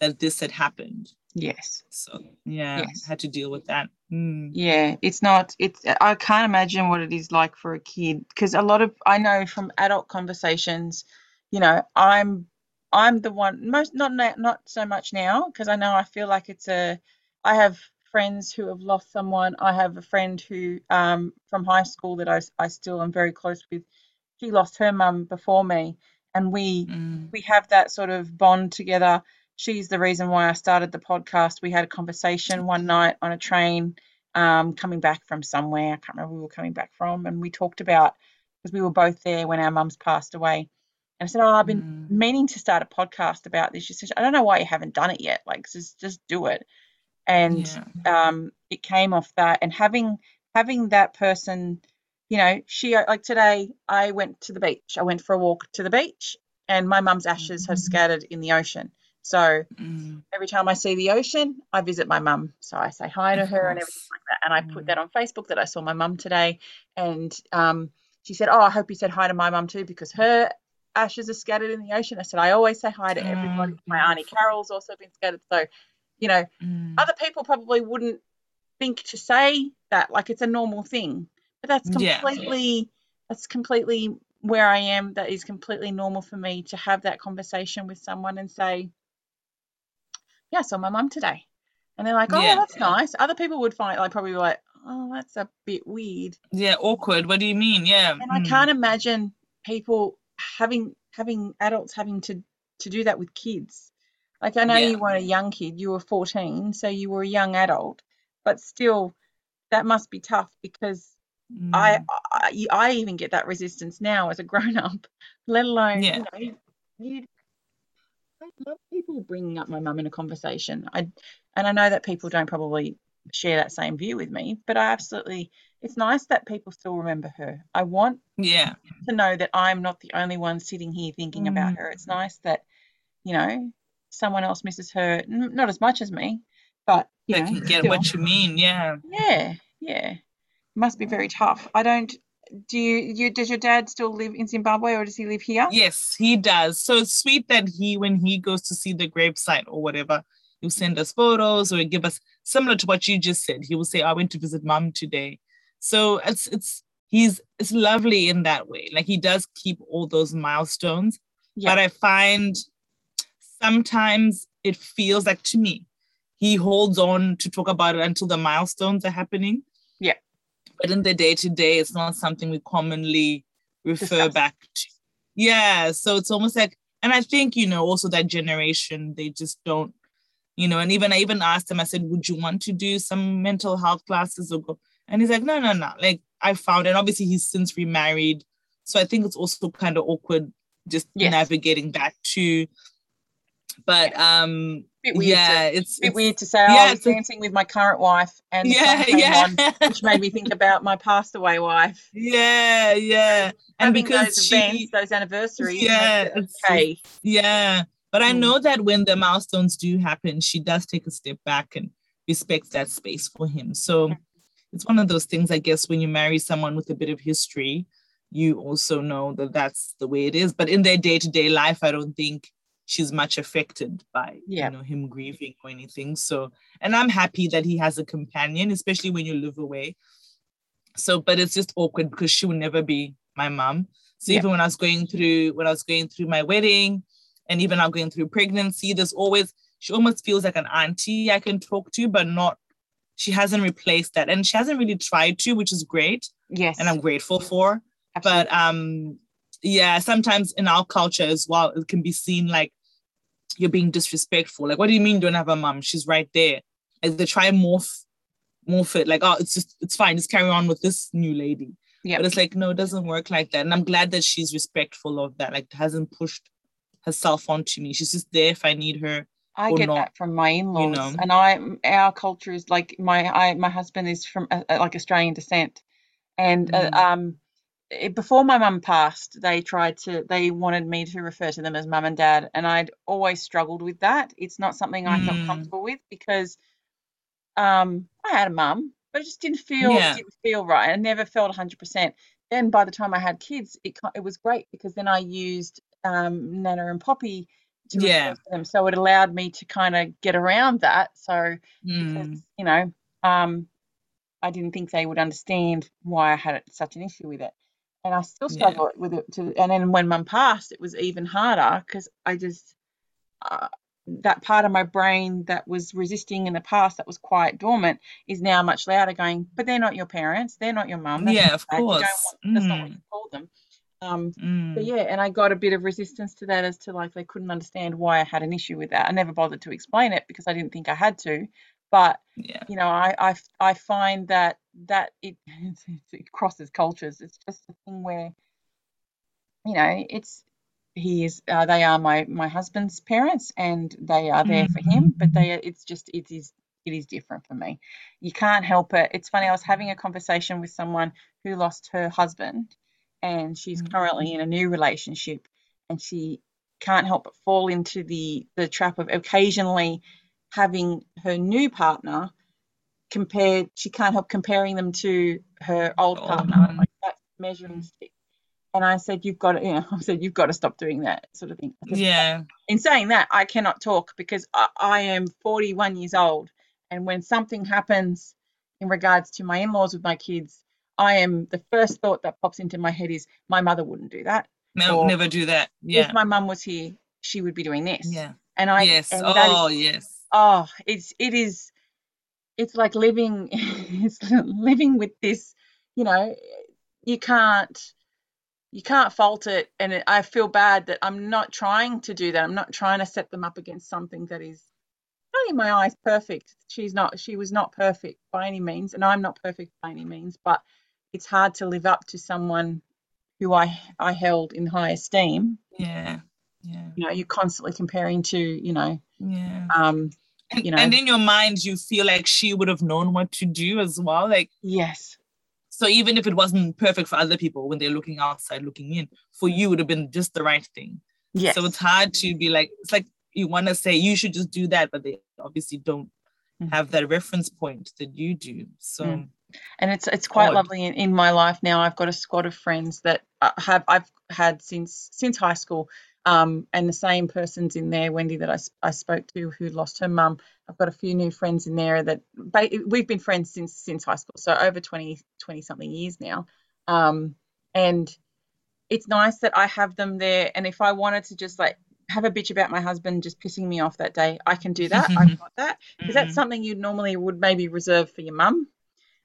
that this had happened. Yes. So yeah, Yes. had to deal with that. Mm. Yeah, it's not. It's. I can't imagine what it is like for a kid because a lot of I know from adult conversations, you know, I'm I'm the one most not not so much now because I know I feel like it's a. I have friends who have lost someone. I have a friend who um from high school that I I still am very close with. She lost her mum before me, and we Mm. we have that sort of bond together. She's the reason why I started the podcast. We had a conversation one night on a train um, coming back from somewhere. I can't remember where we were coming back from. And we talked about, because we were both there when our mums passed away. And I said, Oh, I've been Mm. meaning to start a podcast about this. She said, I don't know why you haven't done it yet. Like, just, just do it. And Yeah. um, it came off that. And having having that person, you know, she like today, I went to the beach. I went for a walk to the beach, and my mum's ashes have Mhm. scattered in the ocean. So Mm. every time I see the ocean, I visit my mum. So I say hi to Of her and everything like that. And I put Mm. that on Facebook that I saw my mum today. And um, she said, Oh, I hope you said hi to my mum too because her ashes are scattered in the ocean. I said, I always say hi to everybody. Oh, My Auntie Carol's also been scattered. So, you know, Mm. other people probably wouldn't think to say that like it's a normal thing. But that's Yeah. completely, that's completely where I am. That is completely normal for me to have that conversation with someone and say, yeah, I saw my mum today. And they're like, oh, Yeah. that's nice. Other people would find like probably like, oh, that's a bit weird. Yeah, awkward. What do you mean? Yeah. And I Mm. can't imagine people having having adults having to to do that with kids. Like I know Yeah. you weren't a young kid, you were 14, so you were a young adult, but still that must be tough because Mm. I I even get that resistance now as a grown up, let alone Yeah. you know you. I love people bringing up my mum in a conversation. I and I know that people don't probably share that same view with me, but I absolutely. It's nice that people still remember her. I want Yeah. to know that I'm not the only one sitting here thinking about Mm. her. It's nice that you know someone else misses her, n- not as much as me, but you I know, can get still. what you mean. Yeah. Yeah, yeah. Must be very tough. I don't. Do you, you? Does your dad still live in Zimbabwe, or does he live here? Yes, he does. So it's sweet that he, when he goes to see the gravesite or whatever, he'll send us photos or give us similar to what you just said. He will say, "I went to visit mom today." So it's it's he's it's lovely in that way. Like he does keep all those milestones. Yeah. But I find sometimes it feels like to me, he holds on to talk about it until the milestones are happening. But in the day to day, it's not something we commonly refer Discuss. back to. Yeah. So it's almost like, and I think, you know, also that generation, they just don't, you know, and even I even asked him, I said, would you want to do some mental health classes or go? And he's like, no, no, no. Like I found, and obviously he's since remarried. So I think it's also kind of awkward just Yes. navigating that too. But um Bit yeah, to, it's, bit it's weird to say. Oh, yeah, I was dancing with my current wife, and yeah, yeah. on, [LAUGHS] which made me think about my passed away wife. yeah, yeah. And Having because those she events, those anniversaries, Yeah, okay. Yeah. But I Mm. know that when the milestones do happen, she does take a step back and respects that space for him. So it's one of those things, I guess, when you marry someone with a bit of history, you also know that that's the way it is. But in their day to day life, I don't think she's much affected by Yeah. you know him grieving or anything. So, and I'm happy that he has a companion, especially when you live away. So, but it's just awkward because she will never be my mom. So Yeah. even when I was going through when I was going through my wedding, and even now going through pregnancy, there's always she almost feels like an auntie I can talk to, but not. She hasn't replaced that, and she hasn't really tried to, which is great, Yes, and I'm grateful for. absolutely. But um, yeah, sometimes in our culture as well, it can be seen like you're being disrespectful. Like, what do you mean you don't have a mom? She's right there. As they try and morph, morph it. Like, oh, it's just it's fine. Just carry on with this new lady. Yeah. But it's like, no, it doesn't work like that. And I'm glad that she's respectful of that. Like hasn't pushed herself onto me. She's just there if I need her. I get not, that from my in-laws, know. and I our culture is like my I my husband is from uh, uh, like Australian descent, and uh, Mm. um it- before my mum passed, they tried to they wanted me to refer to them as mum and dad, and I'd always struggled with that. It's not something I felt Mm. comfortable with because um I had a mum, but it just didn't feel Yeah. didn't feel right. I never felt 100%. Then by the time I had kids, it it was great because then I used um Nana and Poppy to refer Yeah. to them, so it allowed me to kind of get around that. So because Mm. you know um I didn't think they would understand why I had such an issue with it. And I still Yeah. struggle with it. To, and then when mum passed, it was even harder because I just, uh, that part of my brain that was resisting in the past, that was quite dormant, is now much louder going, but they're not your parents. They're not your mum. Yeah, of dad, you don't course. want- That's not what Mm. you call them. Um, but Mm. yeah, and I got a bit of resistance to that as to like they couldn't understand why I had an issue with that. I never bothered to explain it because I didn't think I had to. But Yeah. you know, I, I i find that that it [LAUGHS] it crosses cultures. It's just a thing where you know it's he is uh, they are my my husband's parents and they are there for him, but they are, it's just it is it is different for me. You can't help it. It's funny. I was having a conversation with someone who lost her husband, and she's Mm. currently in a new relationship, and she can't help but fall into the the trap of occasionally having her new partner compared she can't help comparing them to her old Old partner like that measuring stick and i said you've got to you know [LAUGHS] i said you've got to stop doing that sort of thing Yeah. in saying that i cannot talk because I, I am 41 years old and when something happens in regards to my in-laws with my kids i am the first thought that pops into my head is my mother wouldn't do that No, Or never do that. Yeah. if my mum was here she would be doing this Yeah. and i yes. and that is Oh, yes. Oh it's it is it's like living [LAUGHS] it's living with this you know you can't you can't fault it. And it, i feel bad that i'm not trying to do that. I'm not trying to set them up against something that is not in my eyes perfect. She's not she was not perfect by any means and i'm not perfect by any means but it's hard to live up to someone who i i held in high esteem. Yeah. Yeah. you know you're constantly comparing to you know Yeah. um And, you know. and in your mind, you feel like she would have known what to do as well. Like, yes so even if it wasn't perfect for other people when they're looking outside, looking in, for you, it would have been just the right thing. yes So it's hard to be like, it's like you want to say you should just do that, but they obviously don't Mm. have that reference point that you do. So, Mm. and it's it's quite lovely in, in my life now i've got a squad of friends that have i've had since since high school um, and the same person's in there wendy that I spoke to who lost her mum. I've got a few new friends in there that we've been friends since since high school so over 20 20 something years now. Um, and it's nice that i have them there and if i wanted to just like have a bitch about my husband just pissing me off that day i can do that. [LAUGHS] I've got that. Because that's Mhm. something you normally would maybe reserve for your mum.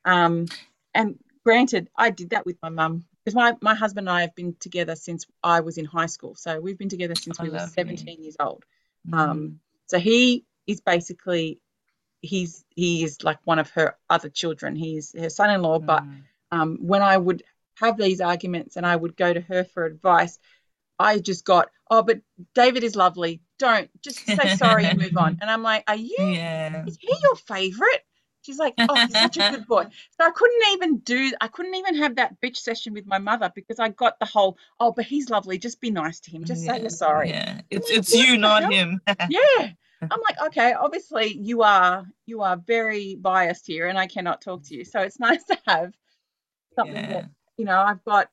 Um, and granted, I did that with my mum because my, my husband and I have been together since I was in high school. So we've been together since Oh, we were 17 years old. Mm. Um, so he is basically he's he is like one of her other children. He's her son-in-law. But Mm. um, when I would have these arguments and I would go to her for advice, I just got, oh, but David is lovely. Don't just say sorry and move on. [LAUGHS] And I'm like, are you yeah. is he your favorite? She's like, oh, he's such a [LAUGHS] good boy. So I couldn't even do, I couldn't even have that bitch session with my mother because I got the whole, oh, but he's lovely. Just be nice to him. Just say you're sorry. Yeah. It's like, it's you, not him. [LAUGHS] Yeah. I'm like, okay, obviously you are, you are very biased here and I cannot talk to you. So it's [LAUGHS] nice to have something yeah. that, you know, I've got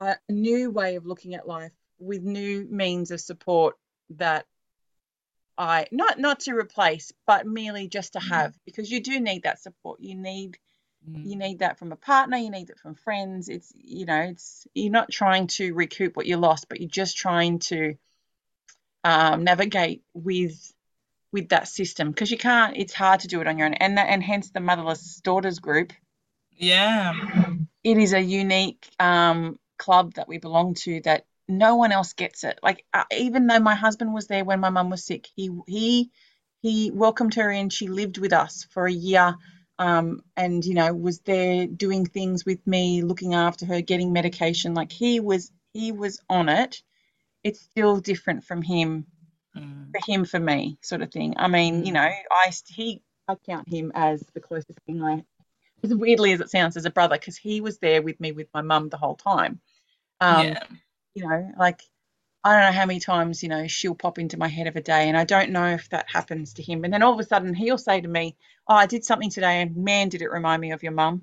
a new way of looking at life with new means of support that I not not to replace, but merely just to Mm. have because you do need that support. You need you Mm. need that from a partner. You need it from friends. It's you know it's you're not trying to recoup what you lost, but you're just trying to um, navigate with with that system because you can't. It's hard to do it on your own, and that, and hence the motherless daughters group. Yeah. It is a unique um, club that we belong to that no one else gets it. Like uh, even though my husband was there when my mum was sick, he he he welcomed her in. She lived with us for a year um, and you know was there doing things with me, looking after her, getting medication. Like he was he was on it. It's still different from him Mm. for him for me sort of thing. I mean, you Mm. know, I he I count him as the closest thing I as weirdly as it sounds as a brother because he was there with me with my mum the whole time. Um, yeah. You know, like I don't know how many times, you know, she'll pop into my head of a day and I don't know if that happens to him. And then all of a sudden he'll say to me, Oh, I did something today and man, did it remind me of your mum.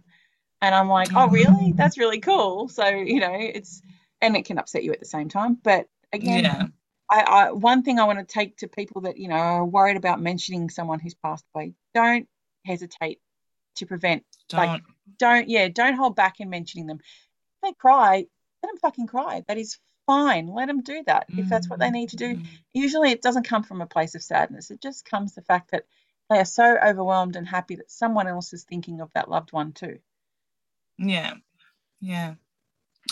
And I'm like, Oh, really? [LAUGHS] That's really cool. So, you know, it's and it can upset you at the same time. But again, Yeah. I, I one thing I want to take to people that, you know, are worried about mentioning someone who's passed away, don't hesitate to prevent like Don't. don't yeah don't hold back in mentioning them if they cry let them fucking cry. That is fine. Let them do that if that's what they need to do. Mm. usually it doesn't come from a place of sadness. It just comes the fact that they are so overwhelmed and happy that someone else is thinking of that loved one too. Yeah. Yeah.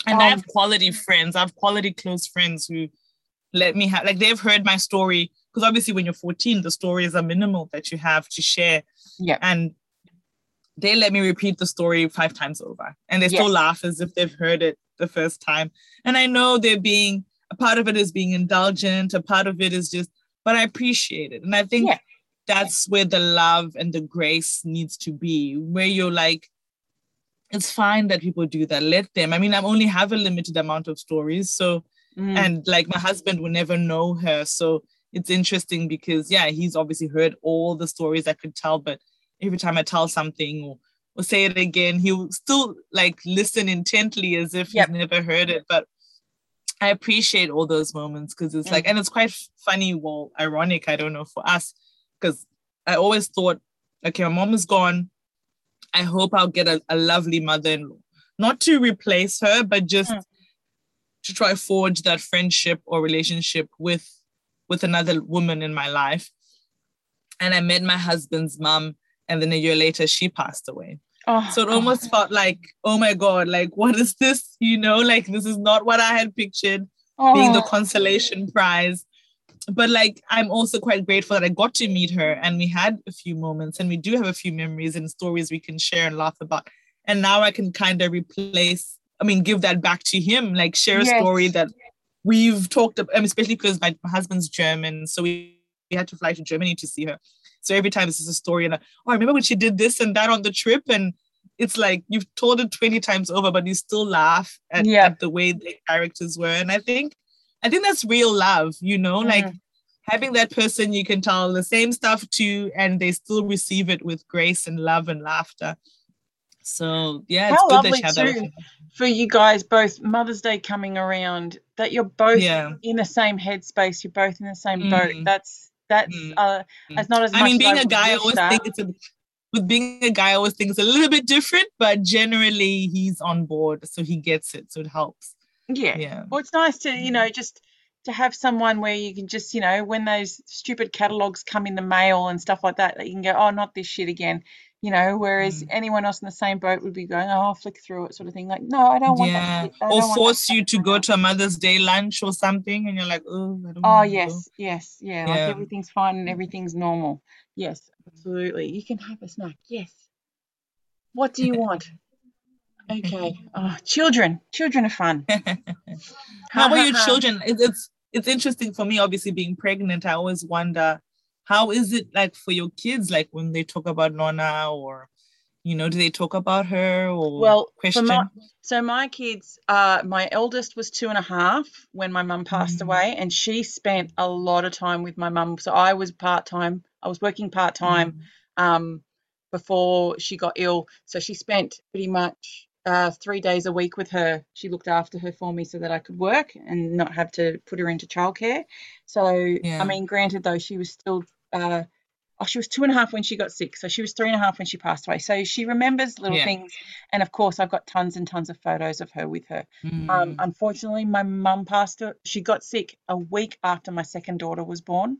And I um have quality friends. I have quality close friends who let me have like they've heard my story. Because obviously when you're 14 the stories are minimal that you have to share. Yeah. And they let me repeat the story five times over. And they still laugh as if they've heard it the first time. And i know they're being a part of it is being indulgent a part of it is just but i appreciate it. And i think yeah. that's where the love and the grace needs to be where you're like it's fine that people do that. Let them. I mean i only have a limited amount of stories so mm, and like my husband will never know her. So it's interesting because yeah he's obviously heard all the stories i could tell but every time i tell something or, or say it again he'll still like listen intently as if yep. he's never heard it. But i appreciate all those moments because it's like mm, and it's quite funny well ironic i don't know for us because i always thought okay my mom is gone. I hope i'll get a, a lovely mother-in-law. Not to replace her but just mm. to try forge that friendship or relationship with with another woman in my life. And i met my husband's mom and then a year later she passed away oh so it oh god almost felt like oh my god like what is this? You know like this is not what i had pictured being the oh. consolation prize. But like i'm also quite grateful that i got to meet her and we had a few moments and we do have a few memories and stories we can share and laugh about. And now i can kind of replace i mean give that back to him like share a story that we've talked about, especially because my husband's German, so we, we had to fly to Germany to see her. So every time this is a story, and I, oh, I remember when she did this and that on the trip, and it's like you've told it 20 times over, but you still laugh at, yep at the way the characters were. And I think I think that's real love, you know, like mm, having that person you can tell the same stuff to and they still receive it with grace and love and laughter. So yeah, it's how good that you have that too him. for you guys both Mother's Day coming around that you're both Yeah. in the same headspace, you're both in the same boat. Mm, That's that's mm, uh mm. as not as I much mean, being a would guy, I always that. think it's a with being a guy, I always think it's a little bit different, but generally he's on board, so he gets it, so it helps. Yeah. Yeah. Well, it's nice to, you Mm. know, just to have someone where you can just, you know, when those stupid catalogs come in the mail and stuff like that, that you can go, oh, not this shit again, you know, whereas Mm. anyone else in the same boat would be going, oh, I'll flick through it sort of thing. Like, no, I don't want that Yeah. I Or that force you to go to a Mother's Day lunch or something, and you're like, oh, I don't Oh, want to go. yes, yes, yeah, like everything's fine and everything's normal. Yes, absolutely. You can have a snack. Yes. What do you want? Okay. [LAUGHS] Oh, children. Children are fun. How about your [LAUGHS] children? It's it's interesting for me, obviously being pregnant. I always wonder, how is it like for your kids? Like when they talk about Nona, or you know, do they talk about her or Well, for my question? so my kids, uh, my eldest was two and a half when my mum passed Mm, away, and she spent a lot of time with my mum. So I was part time. I was working part time mm, um, before she got ill. So she spent pretty much uh, three days a week with her. She looked after her for me so that I could work and not have to put her into childcare. So I mean, granted though, she was still. Uh, Oh, she was two and a half when she got sick. So she was three and a half when she passed away. So she remembers little Yeah. things. And of course, I've got tons and tons of photos of her with her. Um, Mm, unfortunately, my mum passed her. She got sick a week after my second daughter was born.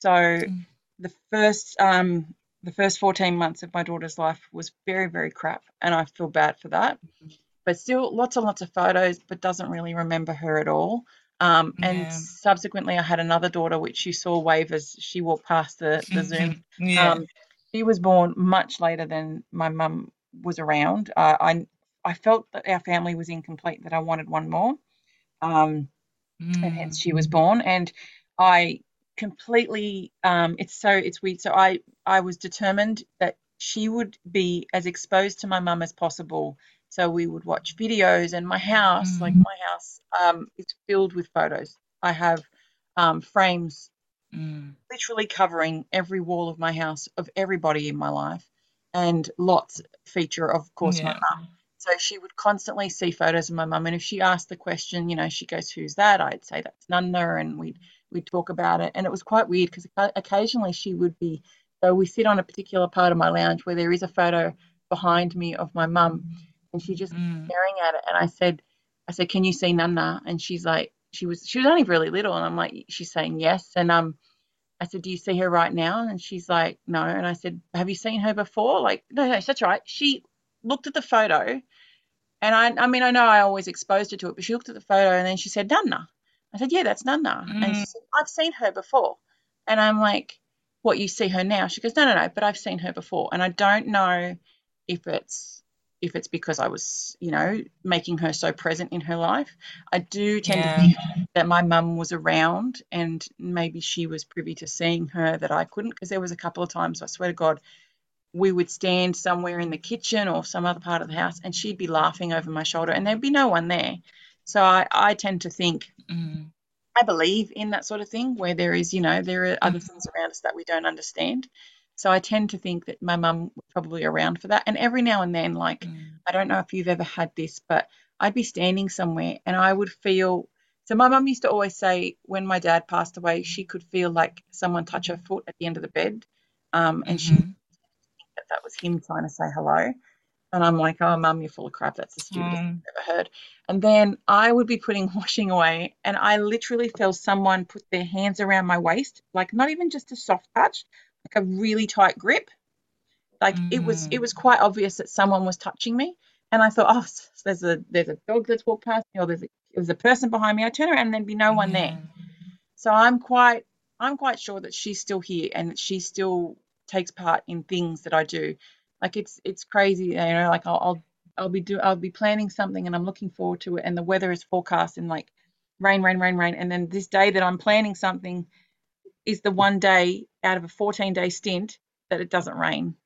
So mm, the first um, the first 14 months of my daughter's life was very, very crap. And I feel bad for that. But still, lots and lots of photos, but doesn't really remember her at all. Um, and yeah. subsequently, I had another daughter, which you saw wave as she walked past the, the Zoom yeah. um, she was born much later than my mum was around. Uh, I I felt that our family was incomplete, that I wanted one more, um, Mm. and hence she was born. And I completely, um, it's so it's weird. So I I was determined that she would be as exposed to my mum as possible. So we would watch videos, and my house, like Mhm. my house, um, is filled with photos. I have um, frames Mm. literally covering every wall of my house of everybody in my life, and lots feature, of course, my mum. So she would constantly see photos of my mum, and if she asked the question, you know, she goes, "Who's that?" I'd say that's Nanda, and we'd we'd talk about it, and it was quite weird because occasionally she would be. So we sit on a particular part of my lounge where there is a photo behind me of my mum, and she just Mm. staring at it, and I said, I said, "Can you see Nanda?" And she's like, she was she was only really little, and I'm like, she's saying yes, and um. I said, Do you see her right now? And she's like, No. And I said, Have you seen her before? Like, no, no, that's right. She looked at the photo. And I, I mean, I know I always exposed her to it, but she looked at the photo and then she said, Nana. I said, Yeah, that's Nana. And she Mm. said, I've seen her before. And I'm like, What, you see her now? She goes, No, no, no, but I've seen her before. And I don't know if it's if it's because I was, you know, making her so present in her life. I do tend Yeah. to think that my mum was around and maybe she was privy to seeing her that I couldn't because there was a couple of times I swear to God we would stand somewhere in the kitchen or some other part of the house and she'd be laughing over my shoulder and there'd be no one there. So I, I tend to think Mm. I believe in that sort of thing where there is, you know, there are other things around us that we don't understand. So I tend to think that my mum was probably around for that. And every now and then, like, Mm. I don't know if you've ever had this, but I'd be standing somewhere and I would feel. So my mum used to always say when my dad passed away, she could feel like someone touch her foot at the end of the bed, um, and she Mhm. that that was him trying to say hello. And I'm like, oh, mum, you're full of crap. That's the stupidest thing Mm. I've ever heard. And then I would be putting [LAUGHS] washing away, and I literally felt someone put their hands around my waist, like not even just a soft touch, like a really tight grip. Like it was, it Mm. was quite obvious that someone was touching me. And I thought, oh, there's a there's a dog that's walked past me, or there's a, there's a person behind me. I turn around and there'd be no one there. So I'm quite I'm quite sure that she's still here and that she still takes part in things that I do. Like it's it's crazy, you know. Like I'll I'll, I'll be do I'll be planning something and I'm looking forward to it, and the weather is forecast in like rain, rain, rain, rain, and then this day that I'm planning something is the one day out of a 14 day stint that it doesn't rain.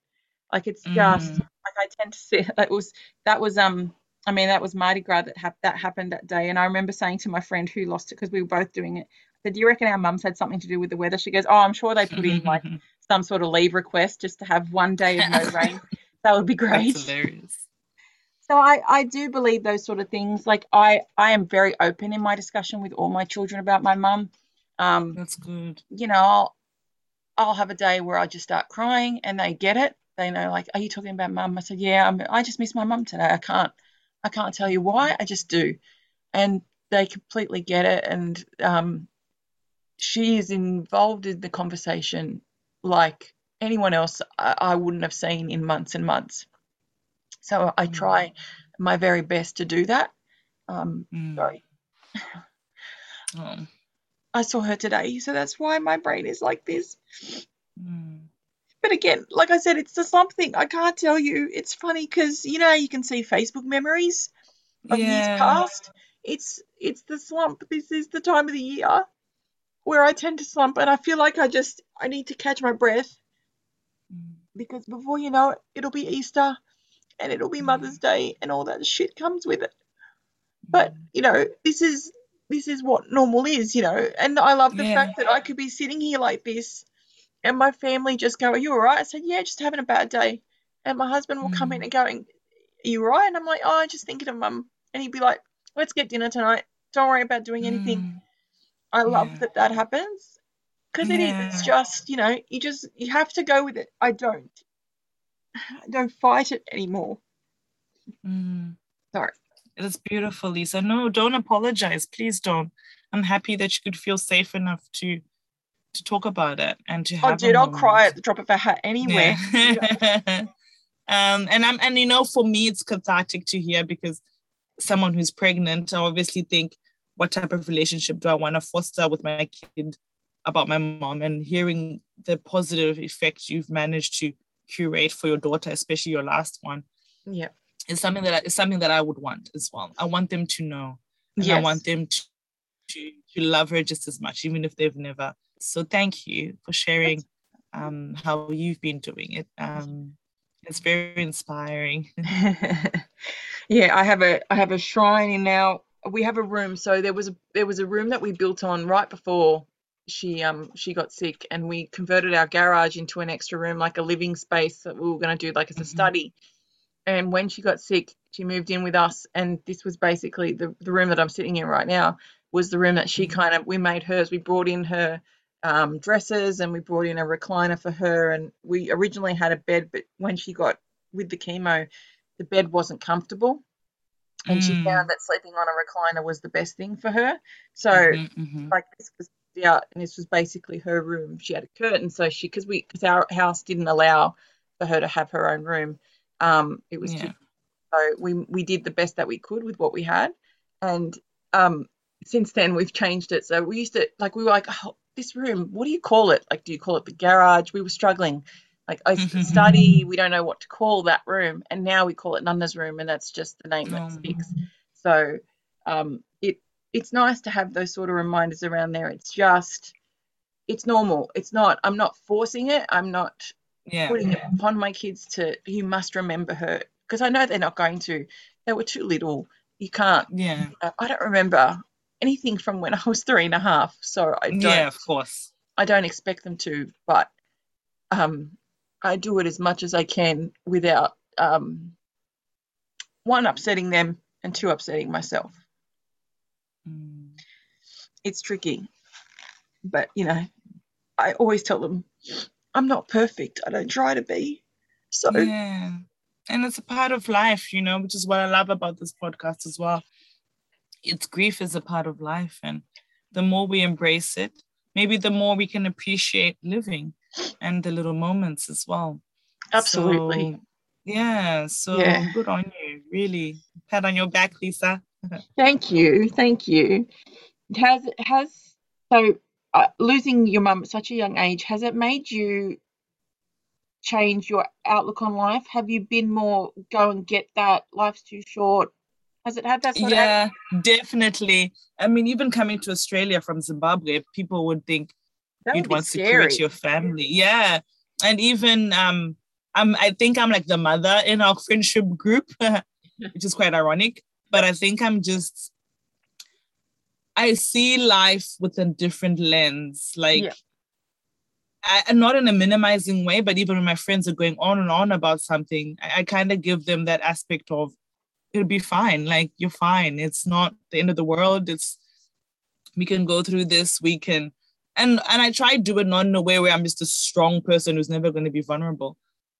Like it's just Mm. like I tend to see [LAUGHS] that was that was um I mean that was Mardi Gras that hap- that happened that day, and I remember saying to my friend who lost it because we were both doing it. I said, "Do you reckon our mums had something to do with the weather?" She goes, "Oh, I'm sure they put in like [LAUGHS] some sort of leave request just to have one day of no [LAUGHS] rain. That would be great." That's hilarious. So I, I do believe those sort of things. Like I, I am very open in my discussion with all my children about my mum. Um, That's good. you know, I'll, I'll have a day where I just start crying and they get it. They know, like, are you talking about mum? I said, yeah, I'm, I just miss my mum today. I can't, I can't tell you why. I just do. And they completely get it. And um, she is involved in the conversation like anyone else I, I wouldn't have seen in months and months. So I Mm. try my very best to do that. Um, Mm. sorry, Oh. I saw her today, so that's why my brain is like this. Mm. But again, like I said, it's the slump thing. I can't tell you. It's funny because you know you can see Facebook memories of years Yeah. past. It's it's the slump. This is the time of the year where I tend to slump, and I feel like I just I need to catch my breath Mm. because before you know it, it'll be Easter, and it'll be Mm. Mother's Day, and all that shit comes with it. But Mm. you know, this is this is what normal is, you know. And I love the Yeah. fact that I could be sitting here like this, and my family just go, "Are you all right?" I said, "Yeah, just having a bad day." And my husband will come in Mm. and going, "Are you all right?" And I'm like, "Oh, I just thinking of mum." And he'd be like, "Let's get dinner tonight. Don't worry about doing anything." Mm. I love Yeah. that that happens because it is. It's just you know, you just you have to go with it. I don't. I don't fight it anymore. Mm. Sorry. It is beautiful, Lisa. No, don't apologize. Please don't. I'm happy that you could feel safe enough to to talk about it and to have. Oh, dude, I'll cry at the drop of a hat anywhere. Yeah. [LAUGHS] um, and I'm and you know, for me, it's cathartic to hear because someone who's pregnant, I obviously think, what type of relationship do I want to foster with my kid about my mom? And hearing the positive effect you've managed to curate for your daughter, especially your last one, Yeah. is something that I, is something that I would want as well. I want them to know. And I want them to, to to love her just as much, even if they've never. So thank you for sharing um, how you've been doing it. Um, it's very inspiring. [LAUGHS] yeah, I have a I have a shrine in now. We have a room. So there was a there was a room that we built on right before she um she got sick, and we converted our garage into an extra room, like a living space that we were going to do like as a Mhm. study. And when she got sick, she moved in with us, and this was basically the the room that I'm sitting in right now was the room that she Mhm. kind of we made hers. We brought in her um, dresses and we brought in a recliner for her. And we originally had a bed, but when she got with the chemo, the bed wasn't comfortable. And she Mm. found that sleeping on a recliner was the best thing for her. So, Mhm, mhm. like, this was out, and this was basically her room. She had a curtain, so she, because we, because our house didn't allow for her to have her own room, um, it was too so we we did the best that we could with what we had, and um, since then we've changed it. So we used to like we were like, oh, this room, what do you call it? Like, do you call it the garage? We were struggling. Like, I study, we don't know what to call that room, and now we call it Nana's room, and that's just the name that Oh. sticks. So um, it it's nice to have those sort of reminders around there. It's just it's normal. It's not. I'm not forcing it. I'm not Yeah. putting it upon my kids to you must remember her because I know they're not going to. They were too little. You can't. Yeah. uh, I don't remember anything from when [LAUGHS] I was three and a half, so I don't. Yeah, of course. I don't expect them to, but um, I do it as much as I can without um, one upsetting them and two upsetting myself. Mm. It's tricky, but you know, I always tell them I'm not perfect. I don't try to be. So Yeah. And it's a part of life, you know, which is what I love about this podcast as well. It's grief is a part of life. And the more we embrace it, maybe the more we can appreciate living and the little moments as well. absolutely. So, yeah. So Yeah. good on you. Really. Pat on your back, Lisa. [LAUGHS] Thank you, thank you. Has has so uh, losing your mum at such a young age has it made you change your outlook on life? Have you been more go and get that? Life's too short. Has it had that sort of? Yeah, definitely. I mean, even coming to Australia from Zimbabwe, people would think you'd want security scary. your family. Yeah. And even um I'm I think I'm like the mother in our friendship group, [LAUGHS] which is quite ironic. But I think I'm just I see life with a different lens. Like Yeah. I, not in a minimizing way, but even when my friends are going on and on about something, I, I kind of give them that aspect of it'll be fine. Like you're fine. It's not the end of the world. It's we can go through this. We can and and I try to do it not in a way where I'm just a strong person who's never going to be vulnerable,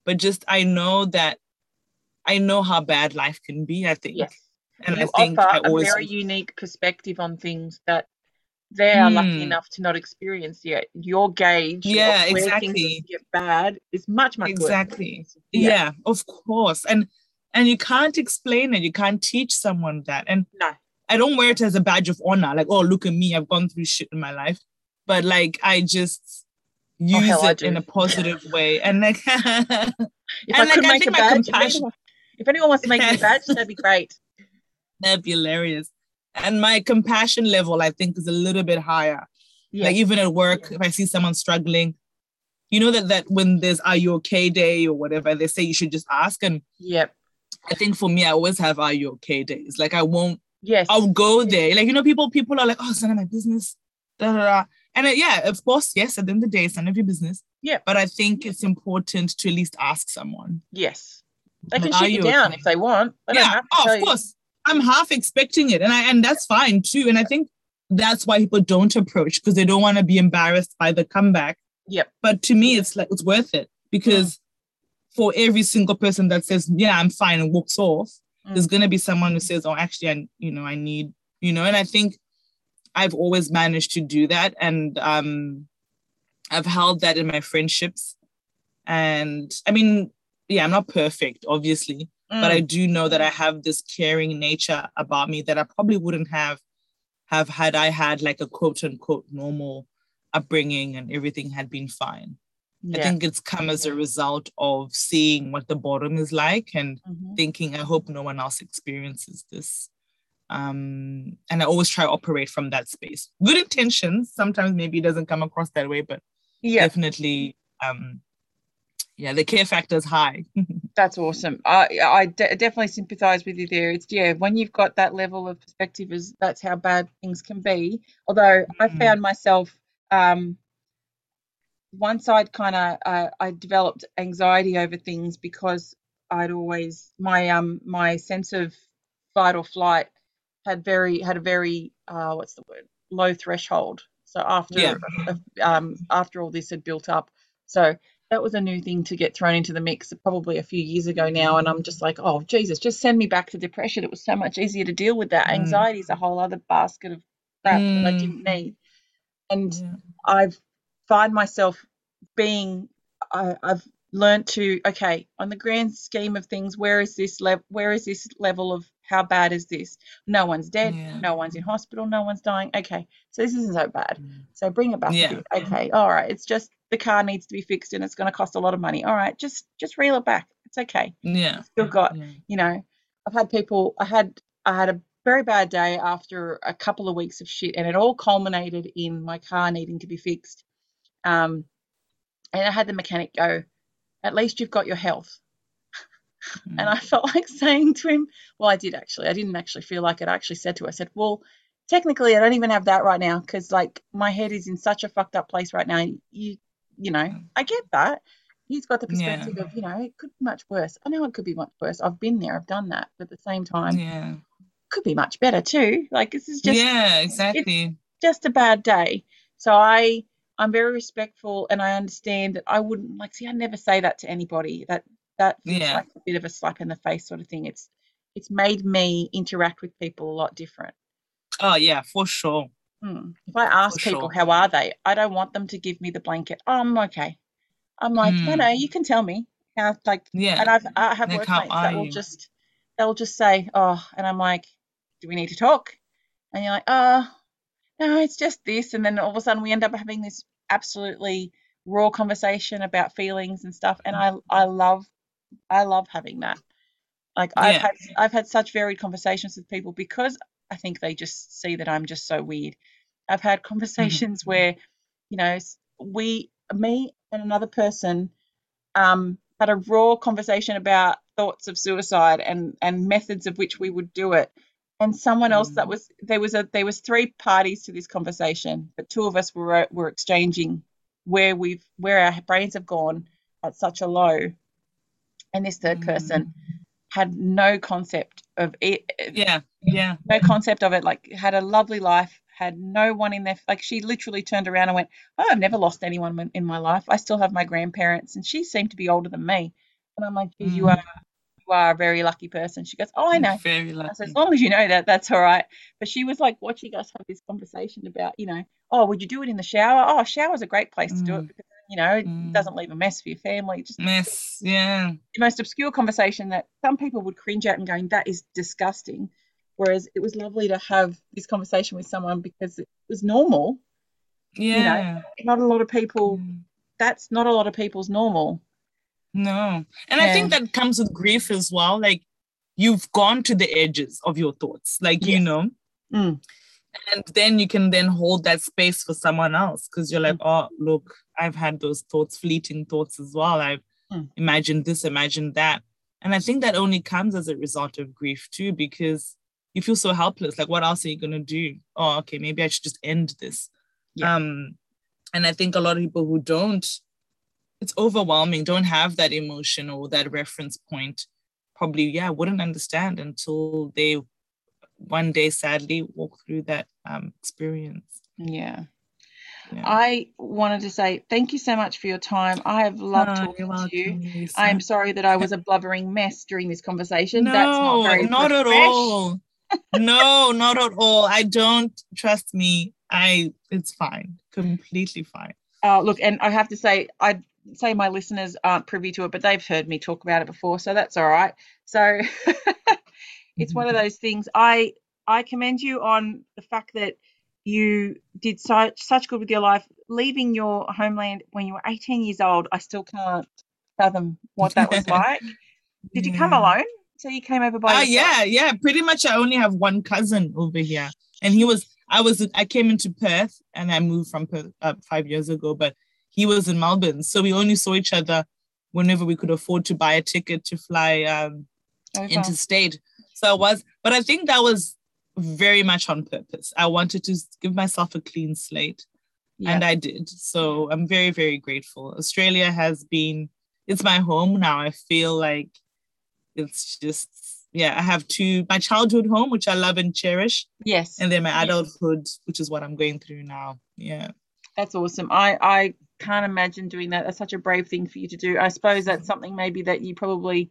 but just I know that I know how bad life can be. I think, Yes. and you I think offer I a always a very unique perspective on things that they are lucky Mm. enough to not experience yet. Your gauge, of Yeah, where exactly. things get bad, is much much worse. exactly yeah. of course and and you can't explain it you can't teach someone that and No. i don't wear it as a badge of honor like oh look at me i've gone through shit in my life but like i just use Oh, hell, it in a positive way and like [LAUGHS] If And, I like, could I make a think my badge, if anyone, if anyone wants to make me a badge, that'd be great. [LAUGHS] that'd be hilarious and my compassion level i think is a little bit higher Yeah. like even at work if i see someone struggling you know that that when there's are you okay day or whatever they say you should just ask and yep. i think for me i always have are you okay days like i won't Yes. I'll go there. Like, you know, people people are like, oh, it's none of my business. Da, da, da. And uh, yeah, of course, yes, at the end of the day, it's none of your business. Yeah. But I think it's important to at least ask someone. yes. They can shoot you down okay? if they want. They yeah, oh, of course. I'm half expecting it. And I and that's fine too. And I think that's why people don't approach because they don't want to be embarrassed by the comeback. Yep. But to me, it's like it's worth it because for every single person that says, Yeah, I'm fine and walks off, Mm. there's gonna be someone who says, Oh, actually, I you know, I need, you know, and I think I've always managed to do that. And um I've held that in my friendships. And I mean, yeah, I'm not perfect, obviously, but I Mm. do know that I have this caring nature about me that I probably wouldn't have have had I had like a quote unquote normal upbringing and everything had been fine. I think it's come as a result of seeing what the bottom is like and Mhm. thinking, I hope no one else experiences this. Um, and I always try to operate from that space. Good intentions. Sometimes maybe it doesn't come across that way, but yeah, definitely, um, yeah, the care factor is high. [LAUGHS] that's awesome. I I de- definitely sympathise with you there. It's yeah, when you've got that level of perspective, is that's how bad things can be. Although I Mm. found myself um, once I'd kind of uh, I developed anxiety over things because I'd always my um my sense of fight or flight had very had a very uh, what's the word low threshold. So after Yeah. um after all this had built up, so that was a new thing to get thrown into the mix probably a few years ago now and i'm just like oh jesus just send me back to depression it was so much easier to deal with that Mm. anxiety is a whole other basket of crap that i Mm. didn't need and Yeah. i've find myself being I, i've learned to okay on the grand scheme of things where is this level where is this level of how bad is this no one's dead Yeah. no one's in hospital no one's dying okay so this isn't so bad Mm. so bring it back Yeah. Okay, all right. It's just the car needs to be fixed and it's going to cost a lot of money. All right, just just reel it back. It's okay. Yeah. Still got, Yeah. you know, I've had people. I had I had a very bad day after a couple of weeks of shit, and it all culminated in my car needing to be fixed. Um, and I had the mechanic go, "At least you've got your health." Mm. And I felt like [LAUGHS] saying to him, well, I did actually. I didn't actually feel like it. I actually said to her, I said, well, technically, I don't even have that right now because, like, my head is in such a fucked up place right now. You, you know, mm. I get that. He's got the Yeah. perspective of, you know, it could be much worse. I know it could be much worse. I've been there. I've done that. But at the same time, yeah. could be much better too. Like, this is just yeah, exactly. just a bad day. So I I'm very respectful and I understand that I wouldn't like see I never say that to anybody. That that Yeah. like a bit of a slap in the face sort of thing. It's it's made me interact with people a lot different. Oh yeah, for sure. Hmm. If I ask For people sure. how are they, I don't want them to give me the blanket. Oh, I'm okay. I'm like, no, Mm. no, you can tell me how like Yeah. and I've I have workmates that will you? just they'll just say, oh, and I'm like, do we need to talk? And you're like, oh, no, it's just this, and then all of a sudden we end up having this absolutely raw conversation about feelings and stuff, and I I love I love having that. Like I've Yeah. had I've had such varied conversations with people because I think they just see that I'm just so weird. I've had conversations where, you know, we, me and another person, um, had a raw conversation about thoughts of suicide and and methods of which we would do it. And someone else that Mm. was there was a there was three parties to this conversation, but two of us were were exchanging where we've where our brains have gone at such a low, and this third Mm. person had no concept of it, Yeah. Yeah. no concept of it. Like had a lovely life, had no one in there. Like she literally turned around and went, "Oh, I've never lost anyone in- my life. I still have my grandparents." And she seemed to be older than me. And I'm like, "Geez, you Mm. are you are a very lucky person." She goes, "Oh, I know." Very I lucky. said, as long as you know that, that's all right. But she was like watching us have this conversation about, you know, oh, would you do it in the shower? Oh, shower's a great place to do it Mm. because, you know, it Mm. doesn't leave a mess for your family. Just Mess. Yeah. the most obscure conversation that some people would cringe at and going, that is disgusting. Whereas it was lovely to have this conversation with someone because it was normal. Yeah. Not a lot of people, Mm. that's not a lot of people's normal. No. And I think that comes with grief as well. Like you've gone to the edges of your thoughts. Like, you know, Mm. and then you can then hold that space for someone else because you're like, Mm. oh, look, I've had those thoughts, fleeting thoughts as well. I've Mm. imagined this, imagined that. And I think that only comes as a result of grief too, because you feel so helpless. Like, what else are you gonna do? Oh, okay, maybe I should just end this. Yeah. Um, and I think a lot of people who don't, it's overwhelming, don't have that emotion or that reference point, probably, yeah, wouldn't understand until they one day sadly walk through that um, experience. Yeah. Yeah. I wanted to say thank you so much for your time. I have loved Oh, talking to you. Lisa. I am sorry that I was a [LAUGHS] blubbering mess during this conversation. no, That's not very not at all. no, not at all. I don't trust me. I it's fine, completely fine. Uh, look, and I have to say, I'd say my listeners aren't privy to it, but they've heard me talk about it before, so that's all right. So [LAUGHS] it's one of [LAUGHS] those things. I I commend you on the fact that you did such such good with your life, leaving your homeland when you were 18 years old. I still can't fathom what that was [LAUGHS] like. Did you come alone? So you came over by yourself? yeah, yeah. Pretty much, I only have one cousin over here, and he was. I was. I came into Perth, and I moved from Perth uh, five years ago. But he was in Melbourne, so we only saw each other whenever we could afford to buy a ticket to fly um, interstate. So I was, but I think that was very much on purpose. I wanted to give myself a clean slate, yeah. and I did. So I'm very, very grateful. Australia has been. It's my home now. I feel like it's just yeah. I have two my childhood home, which I love and cherish, yes. and then my adulthood, which is what I'm going through now. Yeah. That's awesome. I, I can't imagine doing that. That's such a brave thing for you to do. I suppose that's something maybe that you probably,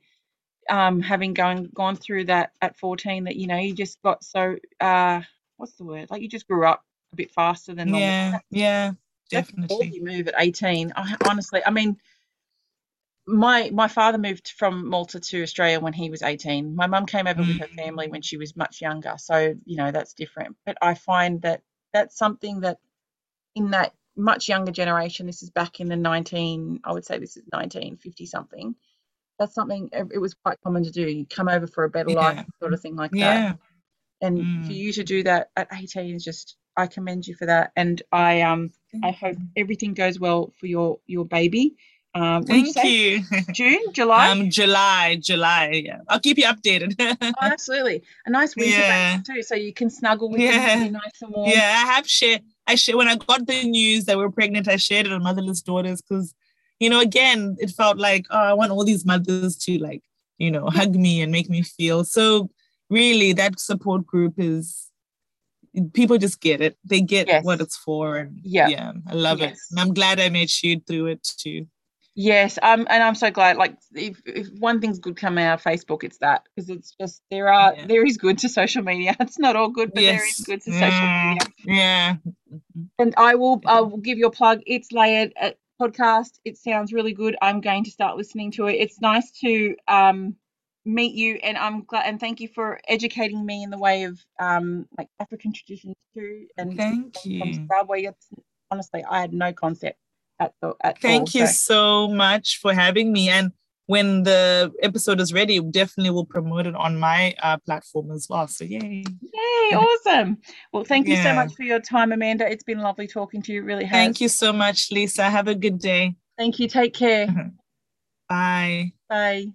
um, having gone gone through that at 14, that you know you just got so uh, what's the word? Like you just grew up a bit faster than normal. Yeah. That's- Yeah. Definitely. ballsy move at 18. I, honestly, I mean, my my father moved from Malta to Australia when he was 18. My mum came over with her family when she was much younger, so you know that's different. But I find that that's something that in that much younger generation, this is back in the 19, I would say this is 1950 something. That's something it was quite common to do. You come over for a better life, sort of thing like that. Yeah. And for Mm. you to do that at 18 is just, I commend you for that. And I um I hope everything goes well for your your baby. Um, Thank you you. June, [LAUGHS] July. Um, July, July. Yeah, I'll keep you updated. [LAUGHS] oh, absolutely, a nice winter Yeah. baby too, so you can snuggle with Yeah. be nice and warm. Yeah, I have shared. I share when I got the news that we are pregnant. I shared it on Motherless Daughters because, you know, again, it felt like oh, I want all these mothers to like, you know, hug me and make me feel. So really, that support group is people just get it. They get Yes. what it's for, and Yeah. yeah, I love it. And I'm glad I made Shoot through it too. Yes, um, and I'm so glad. Like, if, if one thing's good coming out of Facebook, it's that because it's just there are Yeah. there is good to social media. [LAUGHS] It's not all good, but there is good to social media. Yeah. And I will I will give you a plug. It's layered at podcast. It sounds really good. I'm going to start listening to it. It's nice to um meet you, and I'm glad and thank you for educating me in the way of um like African traditions too. And Thank you. Zimbabwe, honestly, I had no concept at the at all. Thank you so- so much for having me. And when the episode is ready, definitely will promote it on my uh, platform as well. So yay. Yay, awesome. Well, thank you so much for your time, Amanda. It's been lovely talking to you. It really has. Thank you so much, Lisa. Have a good day. Thank you. Take care. [LAUGHS] Bye. Bye.